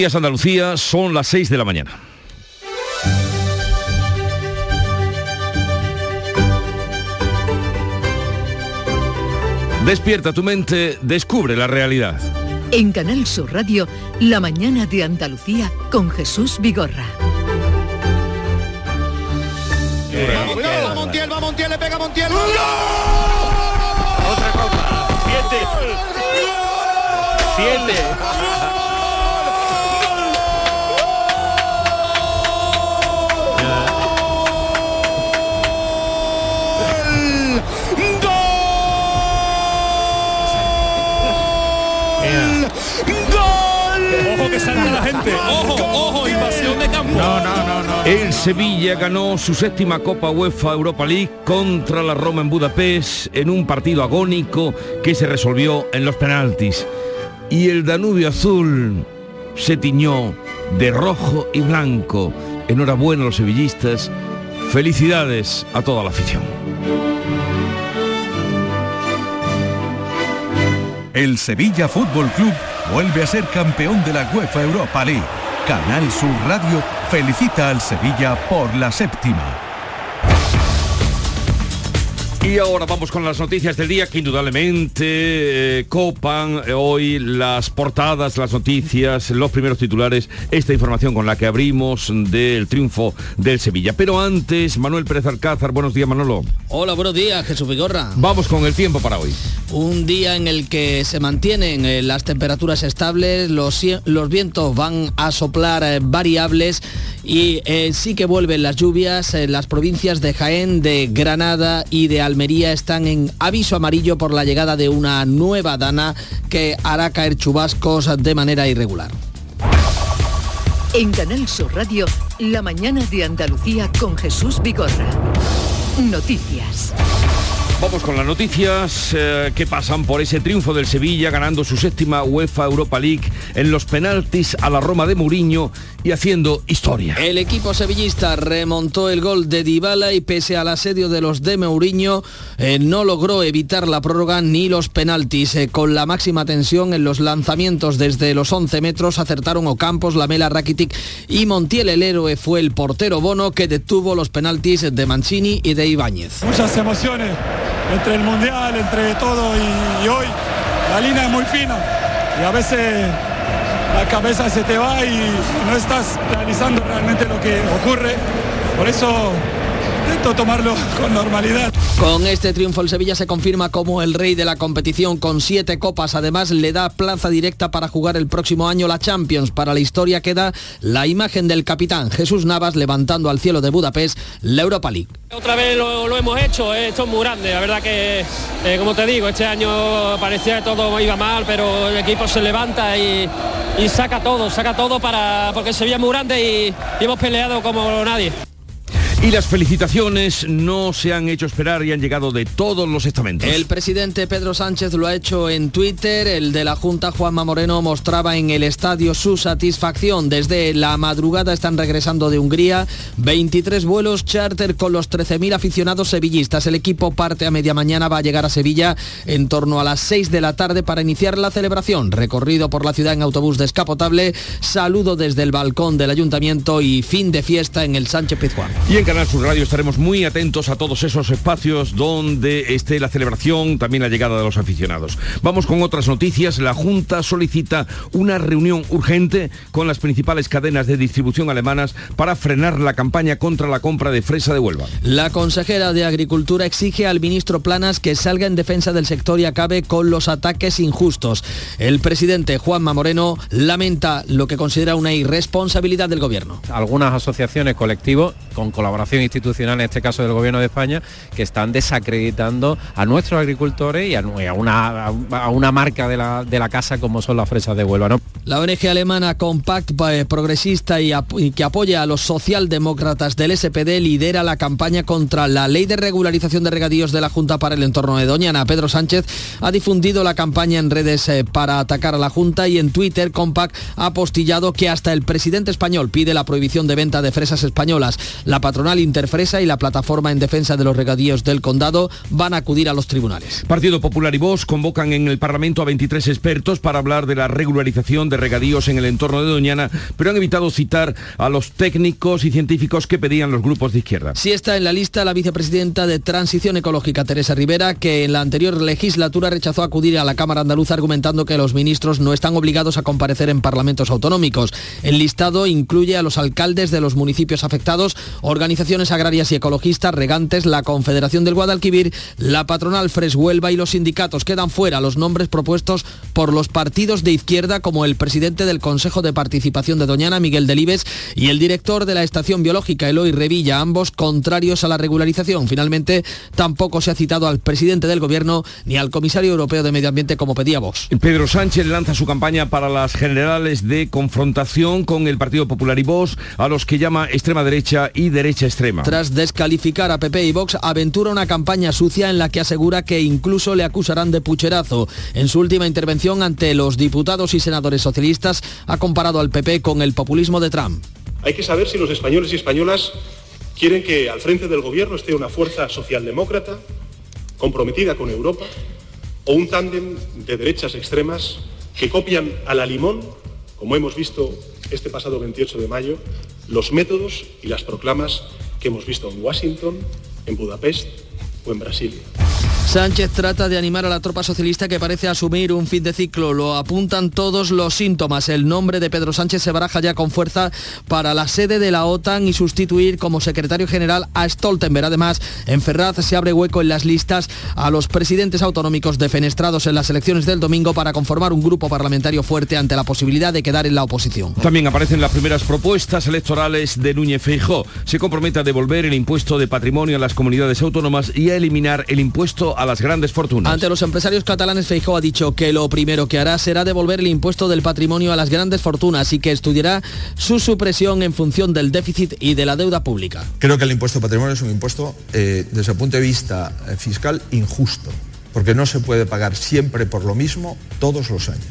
Días Andalucía, son las 6 de la mañana. Despierta tu mente, descubre la realidad. En Canal Sur Radio, La mañana de Andalucía con Jesús Vigorra. Cuidado, va Montiel, va Montiel, le pega Montiel. Otra copa. Siete. Siete. Ojo la gente. Ojo, ojo, invasión de campo. No, no, no, no. El Sevilla ganó su séptima Copa UEFA Europa League contra la Roma en Budapest en un partido agónico que se resolvió en los penaltis. Y el Danubio Azul se tiñó de rojo y blanco. Enhorabuena a los sevillistas. Felicidades a toda la afición. El Sevilla Fútbol Club vuelve a ser campeón de la UEFA Europa League. Canal Sur Radio felicita al Sevilla por la séptima. Y ahora vamos con las noticias del día que indudablemente eh, copan eh, hoy las portadas, las noticias, los primeros titulares, esta información con la que abrimos del triunfo del Sevilla. Pero antes, Manuel Pérez Alcázar, buenos días Manolo. Hola, buenos días, Jesús Vigorra. Vamos con el tiempo para hoy. Un día en el que se mantienen eh, las temperaturas estables, los, los vientos van a soplar eh, variables y sí que vuelven las lluvias. Eh, las provincias de Jaén, de Granada y de Almería están en aviso amarillo por la llegada de una nueva dana que hará caer chubascos de manera irregular. En Canal Sur Radio, La mañana de Andalucía con Jesús Vigorra. Noticias. Vamos con las noticias eh, que pasan por ese triunfo del Sevilla ganando su séptima UEFA Europa League en los penaltis a la Roma de Mourinho y haciendo historia. El equipo sevillista remontó el gol de Dybala y pese al asedio de los de Mourinho eh, no logró evitar la prórroga ni los penaltis. Eh, con la máxima tensión en los lanzamientos desde los 11 metros acertaron Ocampos, Lamela, Rakitic y Montiel el héroe fue el portero Bono que detuvo los penaltis de Mancini y de Ibáñez. muchas emociones entre el mundial, entre todo y, y hoy la línea es muy fina y a veces la cabeza se te va y no estás realizando realmente lo que ocurre. Por eso intento tomarlo con normalidad. Con este triunfo el Sevilla se confirma como el rey de la competición con siete copas. Además le da plaza directa para jugar el próximo año la Champions. Para la historia queda la imagen del capitán Jesús Navas levantando al cielo de Budapest la Europa League. Otra vez lo, lo hemos hecho, eh, esto es muy grande, la verdad que, eh, como te digo, este año parecía que todo iba mal, pero el equipo se levanta y, y saca todo, saca todo para porque Sevilla es muy grande y, y hemos peleado como nadie. Y las felicitaciones no se han hecho esperar y han llegado de todos los estamentos. El presidente Pedro Sánchez lo ha hecho en Twitter. El de la Junta, Juanma Moreno, mostraba en el estadio su satisfacción. Desde la madrugada están regresando de Hungría 23 vuelos charter con los 13.000 aficionados sevillistas. El equipo parte a media mañana, va a llegar a Sevilla en torno a las 6 de la tarde para iniciar la celebración. Recorrido por la ciudad en autobús descapotable, saludo desde el balcón del ayuntamiento y fin de fiesta en el Sánchez Pizjuán. Y en Canal Sur Radio estaremos muy atentos a todos esos espacios donde esté la celebración, también la llegada de los aficionados. Vamos con otras noticias. La Junta solicita una reunión urgente con las principales cadenas de distribución alemanas para frenar la campaña contra la compra de fresa de Huelva. La consejera de Agricultura exige al ministro Planas que salga en defensa del sector y acabe con los ataques injustos. El presidente Juanma Moreno lamenta lo que considera una irresponsabilidad del gobierno. algunas asociaciones, colectivos, con colaboración institucional, en este caso del Gobierno de España, que están desacreditando a nuestros agricultores y a, una, a una marca de la, de la casa como son las fresas de Huelva. ¿no? La ONG alemana Compact Progresista y, que apoya a los socialdemócratas del SPD lidera la campaña contra la ley de regularización de regadíos de la Junta para el entorno de Doñana. Pedro Sánchez ha difundido la campaña en redes eh, para atacar a la Junta y en Twitter Compact ha apostillado que hasta el presidente español pide la prohibición de venta de fresas españolas. La patronal patronal Interfresa y la plataforma en defensa de los regadíos del condado van a acudir a los tribunales. Partido Popular y Vox convocan en el Parlamento a 23 expertos para hablar de la regularización de regadíos en el entorno de Doñana, pero han evitado citar a los técnicos y científicos que pedían los grupos de izquierda. Sí está en la lista la vicepresidenta de Transición Ecológica, Teresa Rivera, que en la anterior legislatura rechazó acudir a la Cámara Andaluza argumentando que los ministros no están obligados a comparecer en parlamentos autonómicos. El listado incluye a los alcaldes de los municipios afectados, organizaciones agrarias y ecologistas, regantes, la Confederación del Guadalquivir, la patronal Fres Huelva y los sindicatos. Quedan fuera los nombres propuestos por los partidos de izquierda como el presidente del Consejo de Participación de Doñana, Miguel Delibes, y el director de la Estación Biológica, Eloy Revilla, ambos contrarios a la regularización. Finalmente, tampoco se ha citado al presidente del Gobierno ni al comisario europeo de Medio Ambiente como pedía Vox. Pedro Sánchez lanza su campaña para las generales de confrontación con el Partido Popular y Vox, a los que llama extrema derecha y derecha extrema. Tras descalificar a PP y Vox, aventura una campaña sucia en la que asegura que incluso le acusarán de pucherazo. En su última intervención ante los diputados y senadores socialistas, ha comparado al PP con el populismo de Trump. Hay que saber si los españoles y españolas quieren que al frente del gobierno esté una fuerza socialdemócrata comprometida con Europa o un tándem de derechas extremas que copian a la limón, como hemos visto este pasado 28 de mayo, los métodos y las proclamas que hemos visto en Washington, en Budapest o en Brasilia. Sánchez trata de animar a la tropa socialista que parece asumir un fin de ciclo. Lo apuntan todos los síntomas. El nombre de Pedro Sánchez se baraja ya con fuerza para la sede de la OTAN y sustituir como secretario general a Stoltenberg. Además, en Ferraz se abre hueco en las listas a los presidentes autonómicos defenestrados en las elecciones del domingo para conformar un grupo parlamentario fuerte ante la posibilidad de quedar en la oposición. También aparecen las primeras propuestas electorales de Núñez Feijó. Se compromete a devolver el impuesto de patrimonio a las comunidades autónomas y eliminar el impuesto a las grandes fortunas. Ante los empresarios catalanes, Feijó ha dicho que lo primero que hará será devolver el impuesto del patrimonio a las grandes fortunas y que estudiará su supresión en función del déficit y de la deuda pública. Creo que el impuesto de patrimonio es un impuesto, eh, desde el punto de vista eh, fiscal, injusto, porque no se puede pagar siempre por lo mismo todos los años.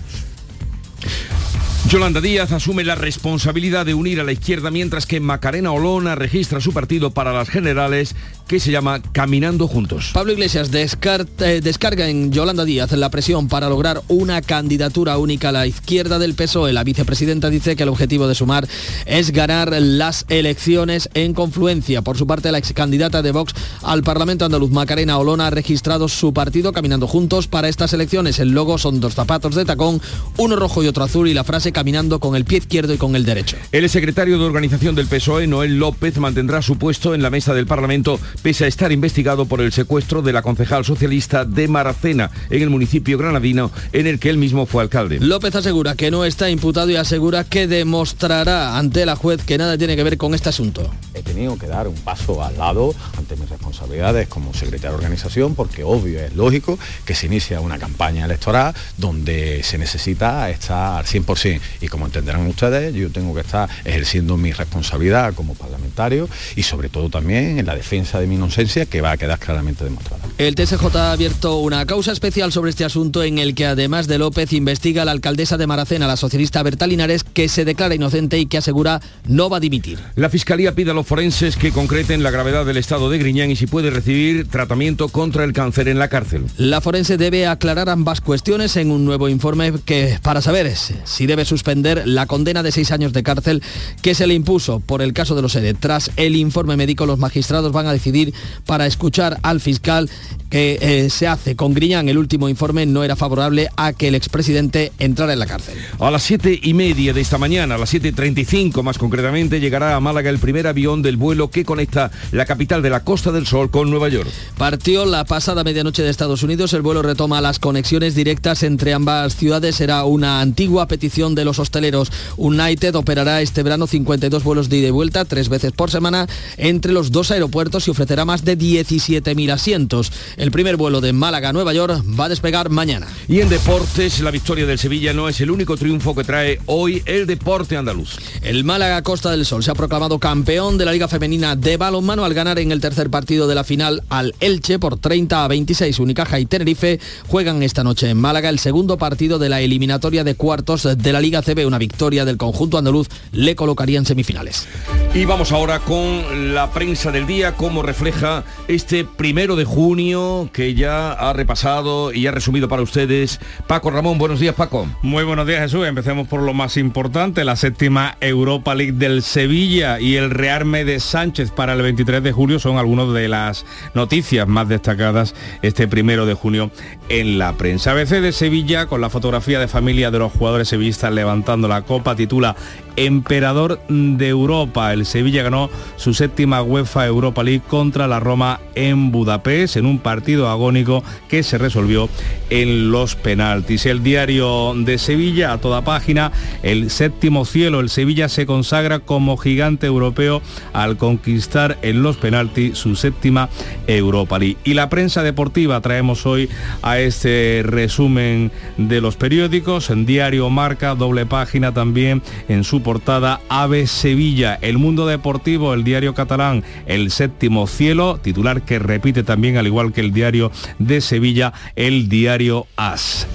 Yolanda Díaz asume la responsabilidad de unir a la izquierda mientras que Macarena Olona registra su partido para las generales que se llama Caminando Juntos. Pablo Iglesias eh, descarga en Yolanda Díaz la presión para lograr una candidatura única a la izquierda del PSOE. La vicepresidenta dice que el objetivo de sumar es ganar las elecciones en confluencia. Por su parte, la ex candidata de Vox al Parlamento andaluz, Macarena Olona, ha registrado su partido Caminando Juntos para estas elecciones. El logo son dos zapatos de tacón, uno rojo y otro azul y la frase caminando con el pie izquierdo y con el derecho. El secretario de organización del PSOE, Noel López, mantendrá su puesto en la mesa del Parlamento pese a estar investigado por el secuestro de la concejal socialista de Maracena en el municipio granadino en el que él mismo fue alcalde. López asegura que no está imputado y asegura que demostrará ante la juez que nada tiene que ver con este asunto. He tenido que dar un paso al lado ante mis responsabilidades como secretario de organización porque obvio es lógico que se inicia una campaña electoral donde se necesita estar 100% y como entenderán ustedes, yo tengo que estar ejerciendo mi responsabilidad como parlamentario y sobre todo también en la defensa de mi inocencia que va a quedar claramente demostrada. El TSJ ha abierto una causa especial sobre este asunto en el que además de López investiga a la alcaldesa de Maracena, la socialista Berta Linares, que se declara inocente y que asegura no va a dimitir. La Fiscalía pide a los forenses que concreten la gravedad del estado de Griñán y si puede recibir tratamiento contra el cáncer en la cárcel. La forense debe aclarar ambas cuestiones en un nuevo informe que para saber si debe suspender la condena de seis años de cárcel que se le impuso por el caso de los ERE. Tras el informe médico, los magistrados van a decidir para escuchar al fiscal que eh, se hace con Griñán. El último informe no era favorable a que el expresidente entrara en la cárcel. A las siete y media de esta mañana, a las 7.35 más concretamente, llegará a Málaga el primer avión del vuelo que conecta la capital de la Costa del Sol con Nueva York. Partió la pasada medianoche de Estados Unidos. El vuelo retoma las conexiones directas entre ambas ciudades. Será una antigua petición de los hosteleros. United operará este verano 52 vuelos de ida y vuelta, tres veces por semana, entre los dos aeropuertos y ofrecerá más de 17.000 asientos. El primer vuelo de Málaga a Nueva York va a despegar mañana. Y en deportes, la victoria del Sevilla no es el único triunfo que trae hoy el deporte andaluz. El Málaga Costa del Sol se ha proclamado campeón de la Liga Femenina de balonmano al ganar en el tercer partido de la final al Elche por 30 a 26. Unicaja y Tenerife juegan esta noche en Málaga el segundo partido de la eliminatoria de cuartos de la Liga CB. Una victoria del conjunto andaluz le colocaría en semifinales. Y vamos ahora con la prensa del día, cómo refleja este primero de junio que ya ha repasado y ha resumido para ustedes Paco Ramón. Buenos días, Paco. Muy buenos días, Jesús. Empecemos por lo más importante, la séptima Europa League del Sevilla y el rearme de Sánchez para el 23 de julio son algunas de las noticias más destacadas este primero de junio en la prensa. ABC de Sevilla, con la fotografía de familia de los jugadores sevillistas levantando la copa, titula Emperador de Europa. El Sevilla ganó su séptima UEFA Europa League contra la Roma en Budapest en un partido agónico que se resolvió en los penaltis. El diario de Sevilla a toda página, el séptimo cielo, el Sevilla se consagra como gigante europeo al conquistar en los penaltis su séptima Europa League. Y la prensa deportiva traemos hoy a este resumen de los periódicos, en diario Marca, doble página también en su portada Ave Sevilla, el mundo deportivo, el diario catalán, el séptimo cielo, titular que repite también, al igual que el diario de Sevilla, el diario As.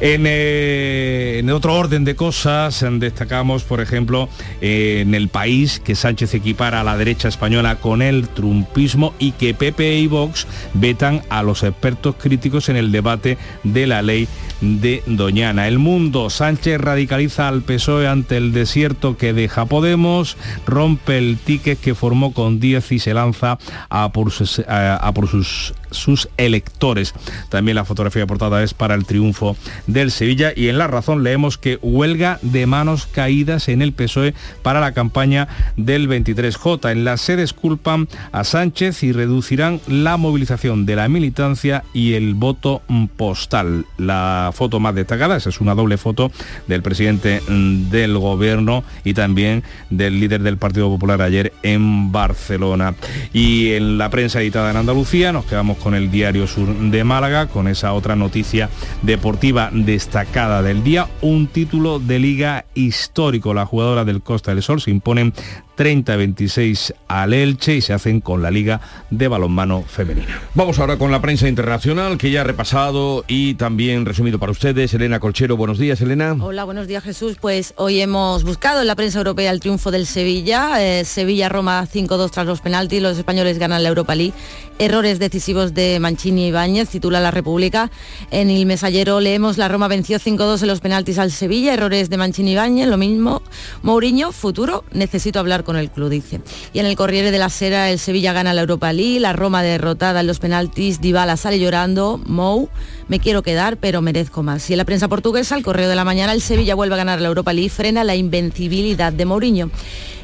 En, eh, otro orden de cosas, destacamos, por ejemplo, eh, en el país que Sánchez equipara a la derecha española con el trumpismo y que PP y Vox vetan a los expertos críticos en el debate de la ley de Doñana. El mundo, Sánchez radicaliza al PSOE ante el desierto que deja Podemos, rompe el ticket que formó con 10 y se lanza a por sus, a, a por sus, sus electores. También la fotografía portada es para el triunfo del Sevilla y en La Razón leemos que huelga de manos caídas en el PSOE para la campaña del 23J. En la sede culpan a Sánchez y reducirán la movilización de la militancia y el voto postal. La foto más destacada, esa es una doble foto del presidente mm, del gobierno y también del líder del Partido Popular ayer en Barcelona. Y en la prensa editada en Andalucía nos quedamos con el diario Sur de Málaga, con esa otra noticia deportiva destacada del día, un título de liga histórico. La jugadora del Costa del Sol se imponen 30-26 al Elche y se hacen con la Liga de Balonmano Femenina. Vamos ahora con la prensa internacional que ya ha repasado y también resumido para ustedes. Elena Colchero, buenos días, Elena. Hola, buenos días, Jesús. Pues hoy hemos buscado en la prensa europea el triunfo del Sevilla. Eh, Sevilla-Roma 5-2 tras los penaltis. Los españoles ganan la Europa League. Errores decisivos de Mancini y Ibáñez, titula La República. En el mesallero leemos la Roma venció 5-2 en los penaltis al Sevilla. Errores de Mancini y Ibáñez, lo mismo. Mourinho, futuro, necesito hablar con el club, dice. Y en el Corriere de la Sera, el Sevilla gana la Europa League, la Roma derrotada en los penaltis, Dybala sale llorando, Mou, me quiero quedar, pero merezco más. Y en la prensa portuguesa, el Correo de la Mañana, el Sevilla vuelve a ganar la Europa League, frena la invencibilidad de Mourinho.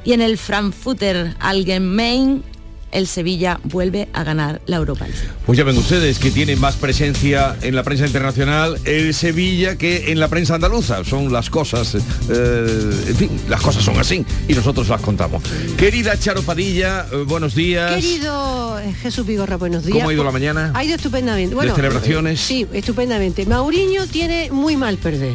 Y en el Frankfurter Allgemein, el Sevilla vuelve a ganar la Europa League. Pues ya ven ustedes que tiene más presencia en la prensa internacional el Sevilla que en la prensa andaluza. Son las cosas, eh, en fin, las cosas son así y nosotros las contamos. Querida Charo Padilla, eh, buenos días. Querido eh, Jesús Vigorra, buenos días. ¿Cómo ha ido la mañana? Ha ido estupendamente. ¿De celebraciones? Sí, estupendamente. Mauriño tiene muy mal perder.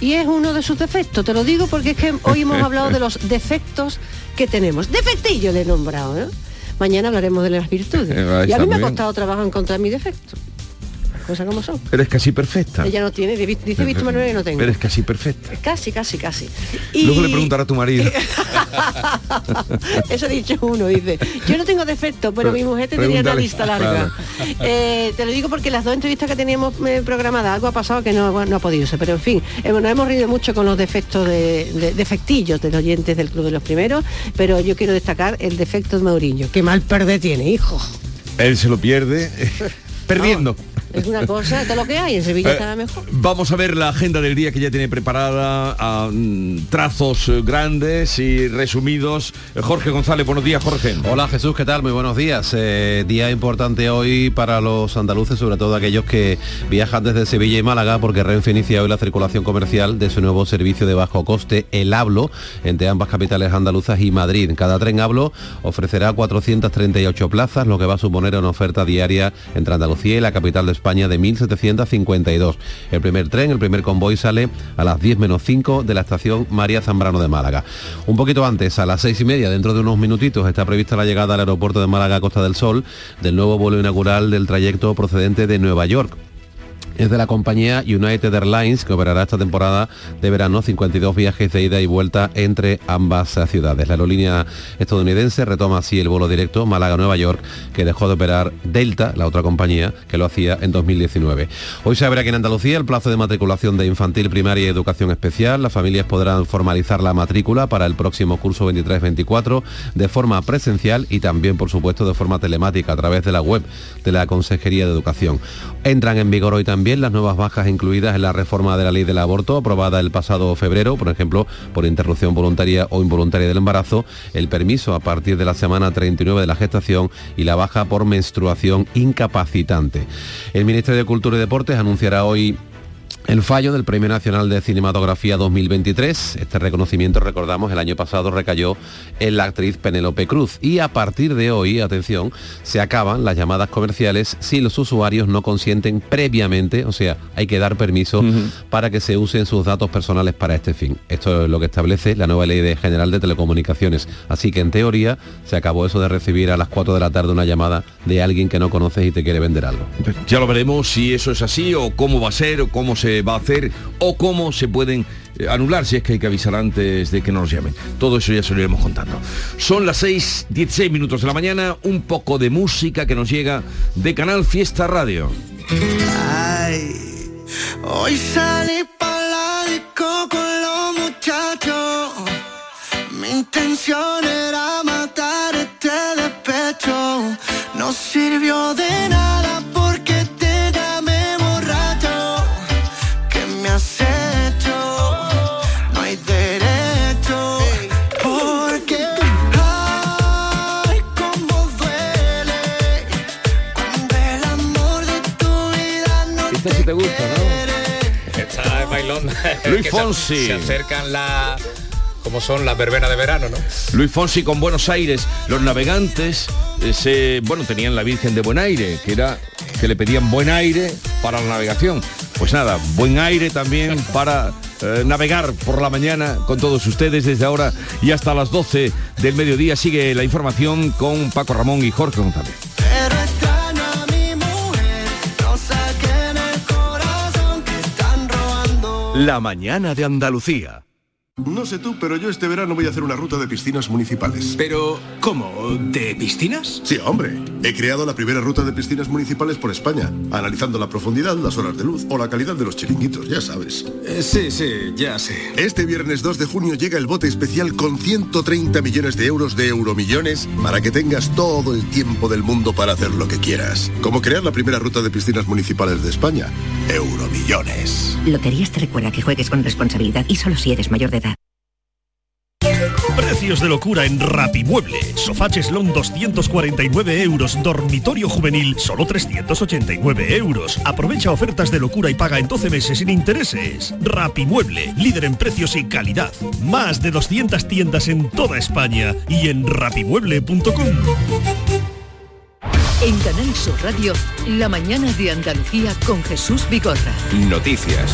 Y es uno de sus defectos, te lo digo porque es que hoy hemos hablado de los defectos que tenemos. Defectillo le he nombrado, ¿no? Mañana hablaremos de las virtudes. Eh, y a mí me ha costado trabajo encontrar mi defecto. Cosas como son. Eres casi perfecta. Ella no tiene, dice Víctor Manuel que no tengo. Eres casi perfecta. Casi, casi, casi. Luego le preguntará a tu marido. Eso ha dicho uno, dice. Yo no tengo defecto, pero mi mujer te tenía una lista larga. Eh, te lo digo porque las dos entrevistas que teníamos eh, programadas, algo ha pasado que no, no ha podido ser, pero en fin, eh, nos hemos reído mucho con los defectos de, de- defectillos de los oyentes del Club de los Primeros, pero yo quiero destacar el defecto de Mauriño. Qué mal perder tiene, hijo. Él se lo pierde perdiendo. Es una cosa, todo lo que hay, en Sevilla Eh, estaba mejor. Vamos a ver la agenda del día que ya tiene preparada, a mm, trazos eh, grandes y resumidos. Eh, Jorge González, buenos días, Jorge. Hola Jesús, ¿qué tal? Muy buenos días. Eh, día importante hoy para los andaluces, sobre todo aquellos que viajan desde Sevilla y Málaga, porque Renfe inicia hoy la circulación comercial de su nuevo servicio de bajo coste, el Hablo, entre ambas capitales andaluzas y Madrid. Cada tren Hablo ofrecerá 438 plazas, lo que va a suponer una oferta diaria entre Andalucía y la capital de España de 1.752. El primer tren, el primer convoy sale a las 10 menos 5 de la estación María Zambrano de Málaga. Un poquito antes, a las seis y media, dentro de unos minutitos, está prevista la llegada al aeropuerto de Málaga Costa del Sol del nuevo vuelo inaugural del trayecto procedente de Nueva York es de la compañía United Airlines que operará esta temporada de verano 52 viajes de ida y vuelta entre ambas ciudades. La aerolínea estadounidense retoma así el vuelo directo Málaga-Nueva York que dejó de operar Delta, la otra compañía que lo hacía en 2019. Hoy se abre aquí en Andalucía el plazo de matriculación de infantil, primaria y educación especial. Las familias podrán formalizar la matrícula para el próximo curso 23-24 de forma presencial y también, por supuesto, de forma telemática a través de la web de la Consejería de Educación. Entran en vigor hoy también las nuevas bajas incluidas en la reforma de la ley del aborto aprobada el pasado febrero, por ejemplo, por interrupción voluntaria o involuntaria del embarazo, el permiso a partir de la semana 39 de la gestación y la baja por menstruación incapacitante. El Ministerio de Cultura y Deportes anunciará hoy el fallo del Premio Nacional de Cinematografía 2023. Este reconocimiento, recordamos, el año pasado recayó en la actriz Penélope Cruz. Y a partir de hoy, atención, se acaban las llamadas comerciales si los usuarios no consienten previamente, o sea, hay que dar permiso para que se usen sus datos personales para este fin. Esto es lo que establece la nueva Ley de General de Telecomunicaciones. Así que en teoría se acabó eso de recibir a las 4 de la tarde una llamada de alguien que no conoces y te quiere vender algo. Ya lo veremos si eso es así o cómo va a ser o cómo se va a hacer o cómo se pueden eh, anular si es que hay que avisar antes de que nos llamen. Todo eso ya se lo iremos contando. Son las 6, 16 minutos de la mañana, un poco de música que nos llega de Canal Fiesta Radio. hoy. Mi intención era Luis Fonsi. Se, acercan la como son las verbenas de verano, ¿no? Luis Fonsi con Buenos Aires. Los navegantes, bueno, tenían la Virgen de Buen Aire, que era que le pedían buen aire para la navegación. Pues nada, buen aire también para eh, navegar por la mañana con todos ustedes desde ahora y hasta las 12 del mediodía. Sigue la información con Paco Ramón y Jorge González. La mañana de Andalucía. No sé tú, pero yo este verano voy a hacer una ruta de piscinas municipales. Pero, ¿cómo? ¿De piscinas? Sí, hombre. He creado la primera ruta de piscinas municipales por España, analizando la profundidad, las horas de luz o la calidad de los chiringuitos, ya sabes. Eh, sí, sí, ya sé. Este viernes 2 de junio llega el bote especial con 130 millones de euros de euromillones para que tengas todo el tiempo del mundo para hacer lo que quieras. Como crear la primera ruta de piscinas municipales de España. Euromillones. Loterías te recuerda que juegues con responsabilidad y solo si eres mayor de edad. Precios de locura en Rapimueble. Sofá cheslón 249 euros. Dormitorio juvenil solo 389 euros. Aprovecha ofertas de locura y paga en 12 meses sin intereses. Rapimueble, líder en precios y calidad. Más de 200 tiendas en toda España y en rapimueble.com. En Canal Sur Radio, la mañana de Andalucía con Jesús Vigorra. Noticias.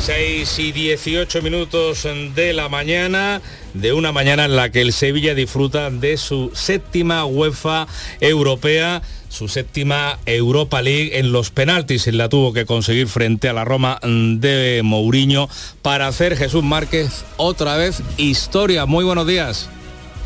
6 y 18 minutos de la mañana, de una mañana en la que el Sevilla disfruta de su séptima UEFA europea, su séptima Europa League en los penaltis. y La tuvo que conseguir frente a la Roma de Mourinho para hacer Jesús Márquez otra vez historia. Muy buenos días.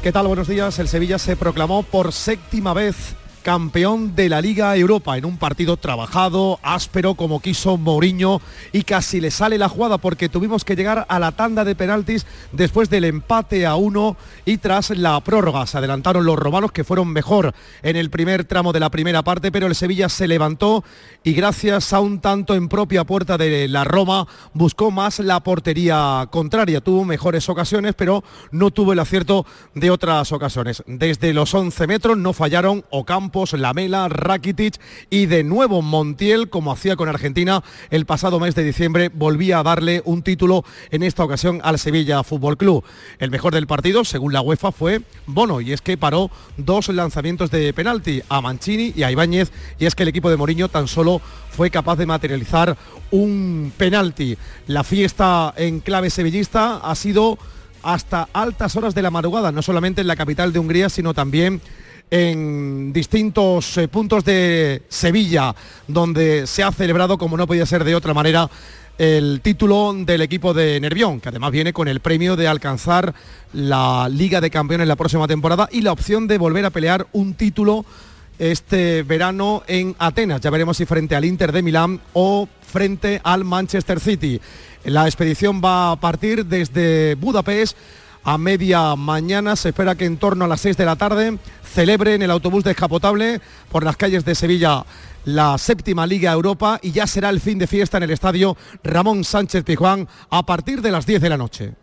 ¿Qué tal? Buenos días. El Sevilla se proclamó por séptima vez campeón de la Liga Europa en un partido trabajado, áspero como quiso Mourinho y casi le sale la jugada porque tuvimos que llegar a la tanda de penaltis después del empate a uno y tras la prórroga. Se adelantaron los romanos que fueron mejor en el primer tramo de la primera parte, pero el Sevilla se levantó y gracias a un tanto en propia puerta de la Roma buscó más la portería contraria. Tuvo mejores ocasiones, pero no tuvo el acierto de otras ocasiones. Desde los 11 metros no fallaron Ocampo Lamela, Rakitic y de nuevo Montiel, como hacía con Argentina el pasado mes de diciembre, volvía a darle un título en esta ocasión al Sevilla Fútbol Club. El mejor del partido, según la UEFA, fue Bono y es que paró dos lanzamientos de penalti a Mancini y a Ibáñez y es que el equipo de Mourinho tan solo fue capaz de materializar un penalti. La fiesta en clave sevillista ha sido hasta altas horas de la madrugada, no solamente en la capital de Hungría, sino también en distintos eh, puntos de Sevilla, donde se ha celebrado, como no podía ser de otra manera, el título del equipo de Nervión, que además viene con el premio de alcanzar la Liga de Campeones la próxima temporada y la opción de volver a pelear un título este verano en Atenas. Ya veremos si frente al Inter de Milán o frente al Manchester City. La expedición va a partir desde Budapest a media mañana. Se espera que en torno a las 6 de la tarde celebre en el autobús descapotable por las calles de Sevilla la séptima Liga Europa y ya será el fin de fiesta en el estadio Ramón Sánchez Pizjuán a partir de las 10 de la noche.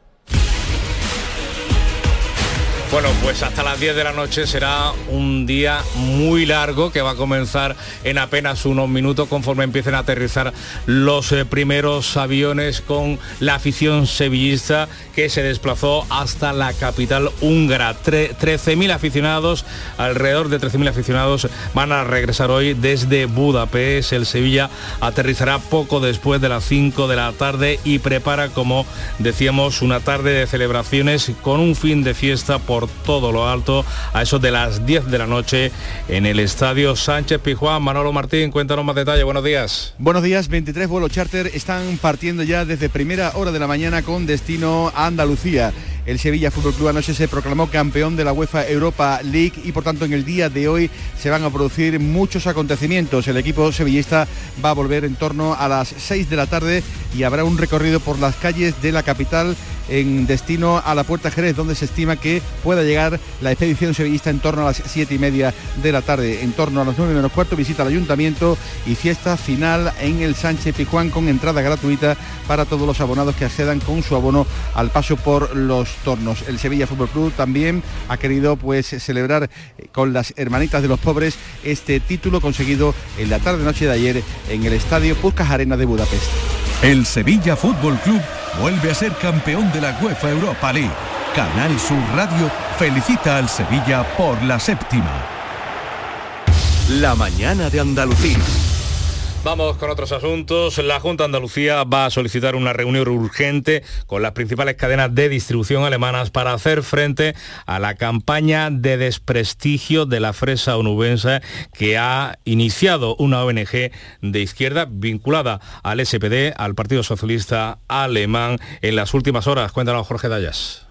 Bueno, pues hasta las 10 de la noche será un día muy largo que va a comenzar en apenas unos minutos conforme empiecen a aterrizar los eh, primeros aviones con la afición sevillista que se desplazó hasta la capital húngara. 13.000 aficionados, alrededor de 13.000 aficionados van a regresar hoy desde Budapest. El Sevilla aterrizará poco después de las 5 de la tarde y prepara, como decíamos, una tarde de celebraciones con un fin de fiesta por todo lo alto a eso de las 10 de la noche en el estadio Sánchez Pijuán. Manolo Martín, cuéntanos más detalles. Buenos días. Buenos días, 23 vuelos charter están partiendo ya desde primera hora de la mañana con destino a Andalucía. El Sevilla Fútbol Club anoche se proclamó campeón de la UEFA Europa League y por tanto en el día de hoy se van a producir muchos acontecimientos. El equipo sevillista va a volver en torno a las 6 de la tarde y habrá un recorrido por las calles de la capital en destino a la Puerta Jerez, donde se estima que pueda llegar la expedición sevillista en torno a las 7 y media de la tarde. En torno a las 9 menos cuarto visita al ayuntamiento y fiesta final en el Sánchez Pijuán con entrada gratuita para todos los abonados que accedan con su abono al paso por los tornos. El Sevilla Fútbol Club también ha querido pues celebrar con las hermanitas de los pobres este título conseguido en la tarde noche de ayer en el estadio Puskas Arena de Budapest. El Sevilla Fútbol Club vuelve a ser campeón de la UEFA Europa League. Canal Sur Radio felicita al Sevilla por la séptima. La mañana de Andalucía. Vamos con otros asuntos. La Junta Andalucía va a solicitar una reunión urgente con las principales cadenas de distribución alemanas para hacer frente a la campaña de desprestigio de la fresa onubense que ha iniciado una ONG de izquierda vinculada al SPD, al Partido Socialista Alemán, en las últimas horas. Cuéntanos, Jorge Dayas.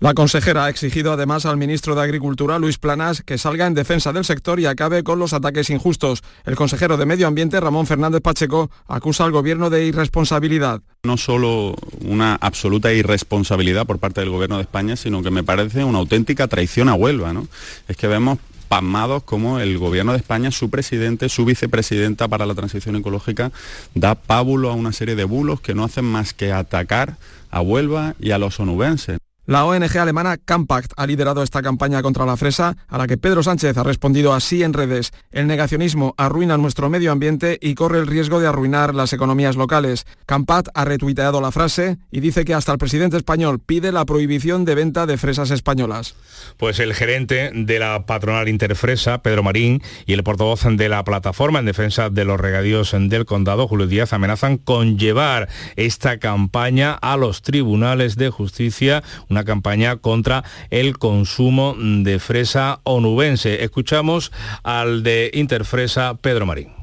La consejera ha exigido además al ministro de Agricultura, Luis Planas, que salga en defensa del sector y acabe con los ataques injustos. El consejero de Medio Ambiente, Ramón Fernández Pacheco, acusa al gobierno de irresponsabilidad. No solo una absoluta irresponsabilidad por parte del gobierno de España, sino que me parece una auténtica traición a Huelva. ¿no? Es que vemos pasmados como el gobierno de España, su presidente, su vicepresidenta para la transición ecológica, da pábulo a una serie de bulos que no hacen más que atacar a Huelva y a los onubenses. La ONG alemana Campact ha liderado esta campaña contra la fresa, a la que Pedro Sánchez ha respondido así en redes. El negacionismo arruina nuestro medio ambiente y corre el riesgo de arruinar las economías locales. Campact ha retuiteado la frase y dice que hasta el presidente español pide la prohibición de venta de fresas españolas. Pues el gerente de la patronal Interfresa, Pedro Marín, y el portavoz de la plataforma en defensa de los regadíos del condado, Julio Díaz, amenazan con llevar esta campaña a los tribunales de justicia, campaña contra el consumo de fresa onubense. Escuchamos al de Interfresa, Pedro Marín.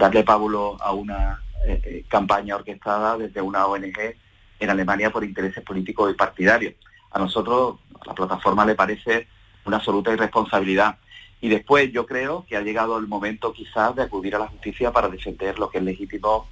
darle pábulo a una eh, eh, campaña orquestada desde una ONG en Alemania por intereses políticos y partidarios. A nosotros, a la plataforma, le parece una absoluta irresponsabilidad. Y después yo creo que ha llegado el momento quizás de acudir a la justicia para defender lo que es legítimo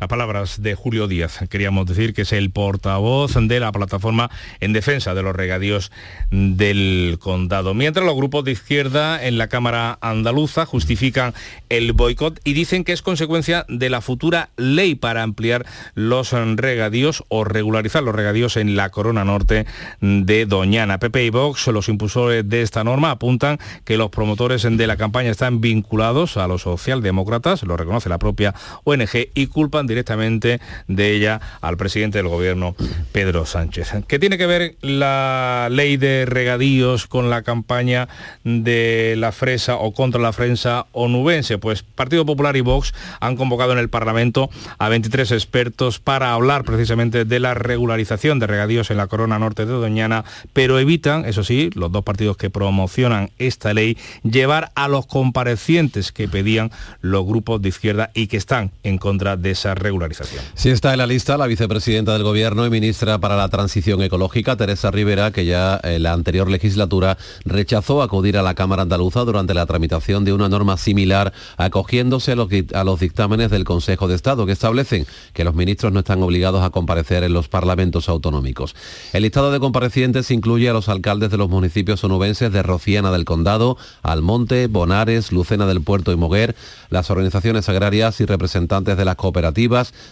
las palabras de Julio Díaz, queríamos decir que es el portavoz de la plataforma en defensa de los regadíos del condado. Mientras los grupos de izquierda en la Cámara andaluza justifican el boicot y dicen que es consecuencia de la futura ley para ampliar los regadíos o regularizar los regadíos en la corona norte de Doñana. Pepe y Vox, los impulsores de esta norma, apuntan que los promotores de la campaña están vinculados a los socialdemócratas, lo reconoce la propia ONG, y culpan directamente de ella al presidente del gobierno, Pedro Sánchez. ¿Qué tiene que ver la ley de regadíos con la campaña de la fresa o contra la fresa onubense? Pues Partido Popular y Vox han convocado en el Parlamento a 23 expertos para hablar precisamente de la regularización de regadíos en la corona norte de Doñana, pero evitan, eso sí, los dos partidos que promocionan esta ley, llevar a los comparecientes que pedían los grupos de izquierda y que están en contra de esa regularización. Sí está en la lista la vicepresidenta del Gobierno y ministra para la Transición Ecológica, Teresa Rivera, que ya en la anterior legislatura rechazó acudir a la Cámara Andaluza durante la tramitación de una norma similar, acogiéndose a los, a los dictámenes del Consejo de Estado, que establecen que los ministros no están obligados a comparecer en los parlamentos autonómicos. El listado de comparecientes incluye a los alcaldes de los municipios onubenses de Rociana del Condado, Almonte, Bonares, Lucena del Puerto y Moguer, las organizaciones agrarias y representantes de las cooperativas,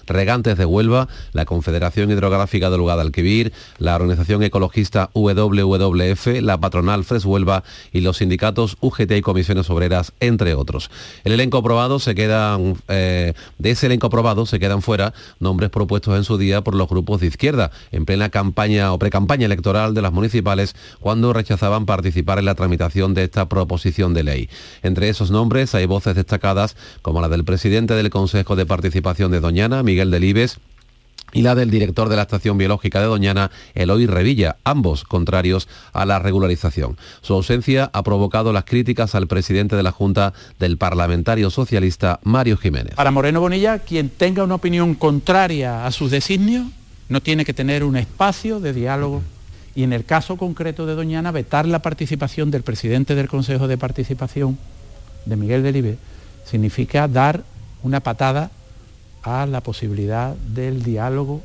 regantes de Huelva, la Confederación Hidrográfica del Guadalquivir, la organización ecologista WWF, la patronal Fres Huelva y los sindicatos UGT y comisiones obreras, entre otros. El elenco aprobado se quedan, eh, de ese elenco aprobado se quedan fuera nombres propuestos en su día por los grupos de izquierda, en plena campaña o precampaña electoral de las municipales, cuando rechazaban participar en la tramitación de esta proposición de ley. Entre esos nombres hay voces destacadas como la del presidente del Consejo de Participación de Doñana, Miguel Delibes, y la del director de la Estación Biológica de Doñana, Eloy Revilla, ambos contrarios a la regularización. Su ausencia ha provocado las críticas al presidente de la Junta del parlamentario socialista, Mario Jiménez. Para Moreno Bonilla, quien tenga una opinión contraria a sus designios no tiene que tener un espacio de diálogo y en el caso concreto de Doñana, vetar la participación del presidente del Consejo de Participación, de Miguel Delibes, significa dar una patada a la posibilidad del diálogo,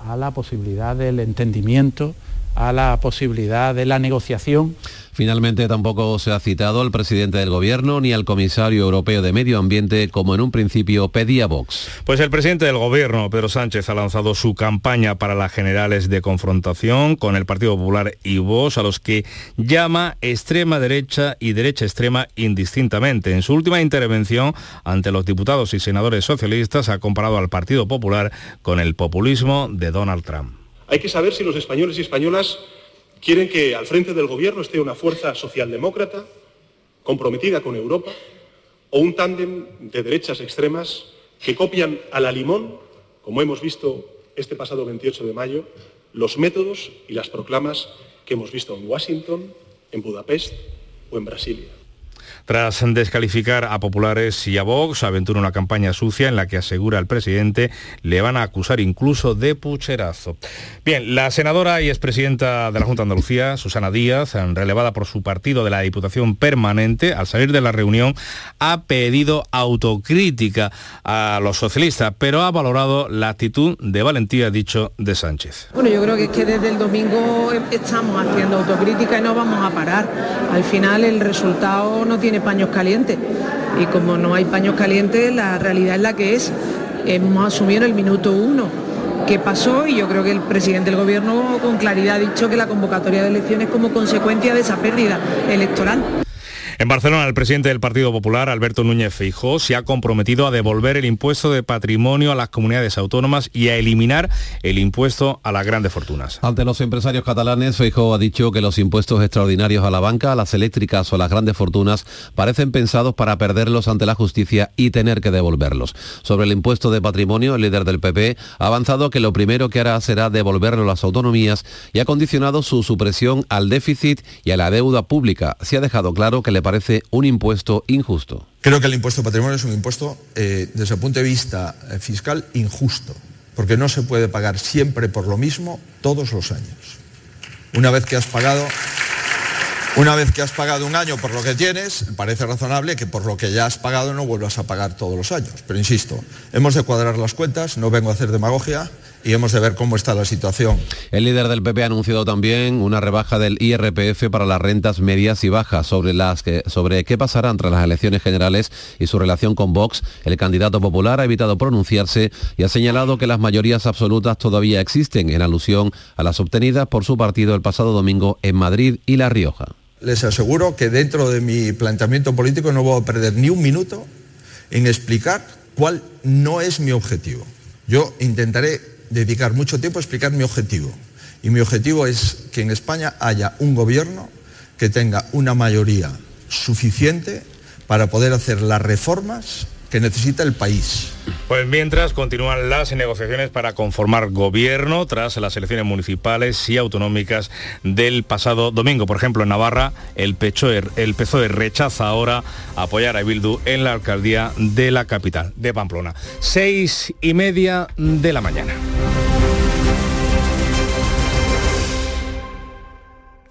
a la posibilidad del entendimiento, a la posibilidad de la negociación. Finalmente tampoco se ha citado al presidente del gobierno ni al comisario europeo de medio ambiente como en un principio pedía Vox. Pues el presidente del gobierno, Pedro Sánchez, ha lanzado su campaña para las generales de confrontación con el Partido Popular y Vox, a los que llama extrema derecha y derecha extrema indistintamente. En su última intervención ante los diputados y senadores socialistas ha comparado al Partido Popular con el populismo de Donald Trump. Hay que saber si los españoles y españolas quieren que al frente del gobierno esté una fuerza socialdemócrata comprometida con Europa o un tándem de derechas extremas que copian a la limón, como hemos visto este pasado 28 de mayo, los métodos y las proclamas que hemos visto en Washington, en Budapest o en Brasilia. Tras descalificar a populares y a Vox, aventura una campaña sucia en la que asegura el presidente le van a acusar incluso de pucherazo. Bien, la senadora y expresidenta de la Junta de Andalucía, Susana Díaz, relevada por su partido de la Diputación Permanente, al salir de la reunión ha pedido autocrítica a los socialistas, pero ha valorado la actitud de valentía, dicho, de Sánchez. Bueno, yo creo que es que desde el domingo estamos haciendo autocrítica y no vamos a parar. Al final el resultado no tiene paños calientes. Y como no hay paños calientes, la realidad es la que es. Hemos asumido el minuto uno qué pasó y yo creo que el presidente del gobierno con claridad ha dicho que la convocatoria de elecciones como consecuencia de esa pérdida electoral. En Barcelona, el presidente del Partido Popular, Alberto Núñez Feijó, se ha comprometido a devolver el impuesto de patrimonio a las comunidades autónomas y a eliminar el impuesto a las grandes fortunas. Ante los empresarios catalanes, Feijó ha dicho que los impuestos extraordinarios a la banca, a las eléctricas o a las grandes fortunas parecen pensados para perderlos ante la justicia y tener que devolverlos. Sobre el impuesto de patrimonio, el líder del PP ha avanzado que lo primero que hará será devolverlo a las autonomías y ha condicionado su supresión al déficit y a la deuda pública. Se ha dejado claro que le parece un impuesto injusto. Creo que el impuesto de patrimonio es un impuesto, eh, desde el punto de vista eh, fiscal, injusto, porque no se puede pagar siempre por lo mismo todos los años. Una vez que has pagado, una vez que has pagado un año por lo que tienes, parece razonable que por lo que ya has pagado no vuelvas a pagar todos los años. Pero insisto, hemos de cuadrar las cuentas, no vengo a hacer demagogia, y hemos de ver cómo está la situación. El líder del PP ha anunciado también una rebaja del IRPF para las rentas medias y bajas sobre las que, sobre qué pasará entre las elecciones generales y su relación con Vox. El candidato popular ha evitado pronunciarse y ha señalado que las mayorías absolutas todavía existen en alusión a las obtenidas por su partido el pasado domingo en Madrid y La Rioja. Les aseguro que dentro de mi planteamiento político no voy a perder ni un minuto en explicar cuál no es mi objetivo. Yo intentaré dedicar mucho tiempo a explicar mi objetivo. Y mi objetivo es que en España haya un gobierno que tenga una mayoría suficiente para poder hacer las reformas que necesita el país. Pues mientras continúan las negociaciones para conformar gobierno tras las elecciones municipales y autonómicas del pasado domingo. Por ejemplo, en Navarra, el PSOE, el PSOE rechaza ahora apoyar a Bildu en la alcaldía de la capital, de Pamplona. Seis y media de la mañana.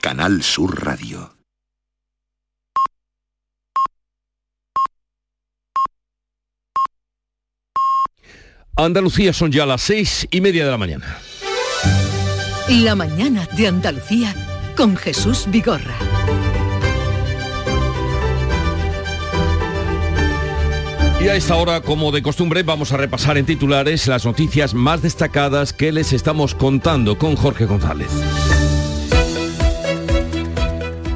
Canal Sur Radio. Andalucía son ya las seis y media de la mañana. La mañana de Andalucía con Jesús Vigorra. Y a esta hora, como de costumbre, vamos a repasar en titulares las noticias más destacadas que les estamos contando con Jorge González.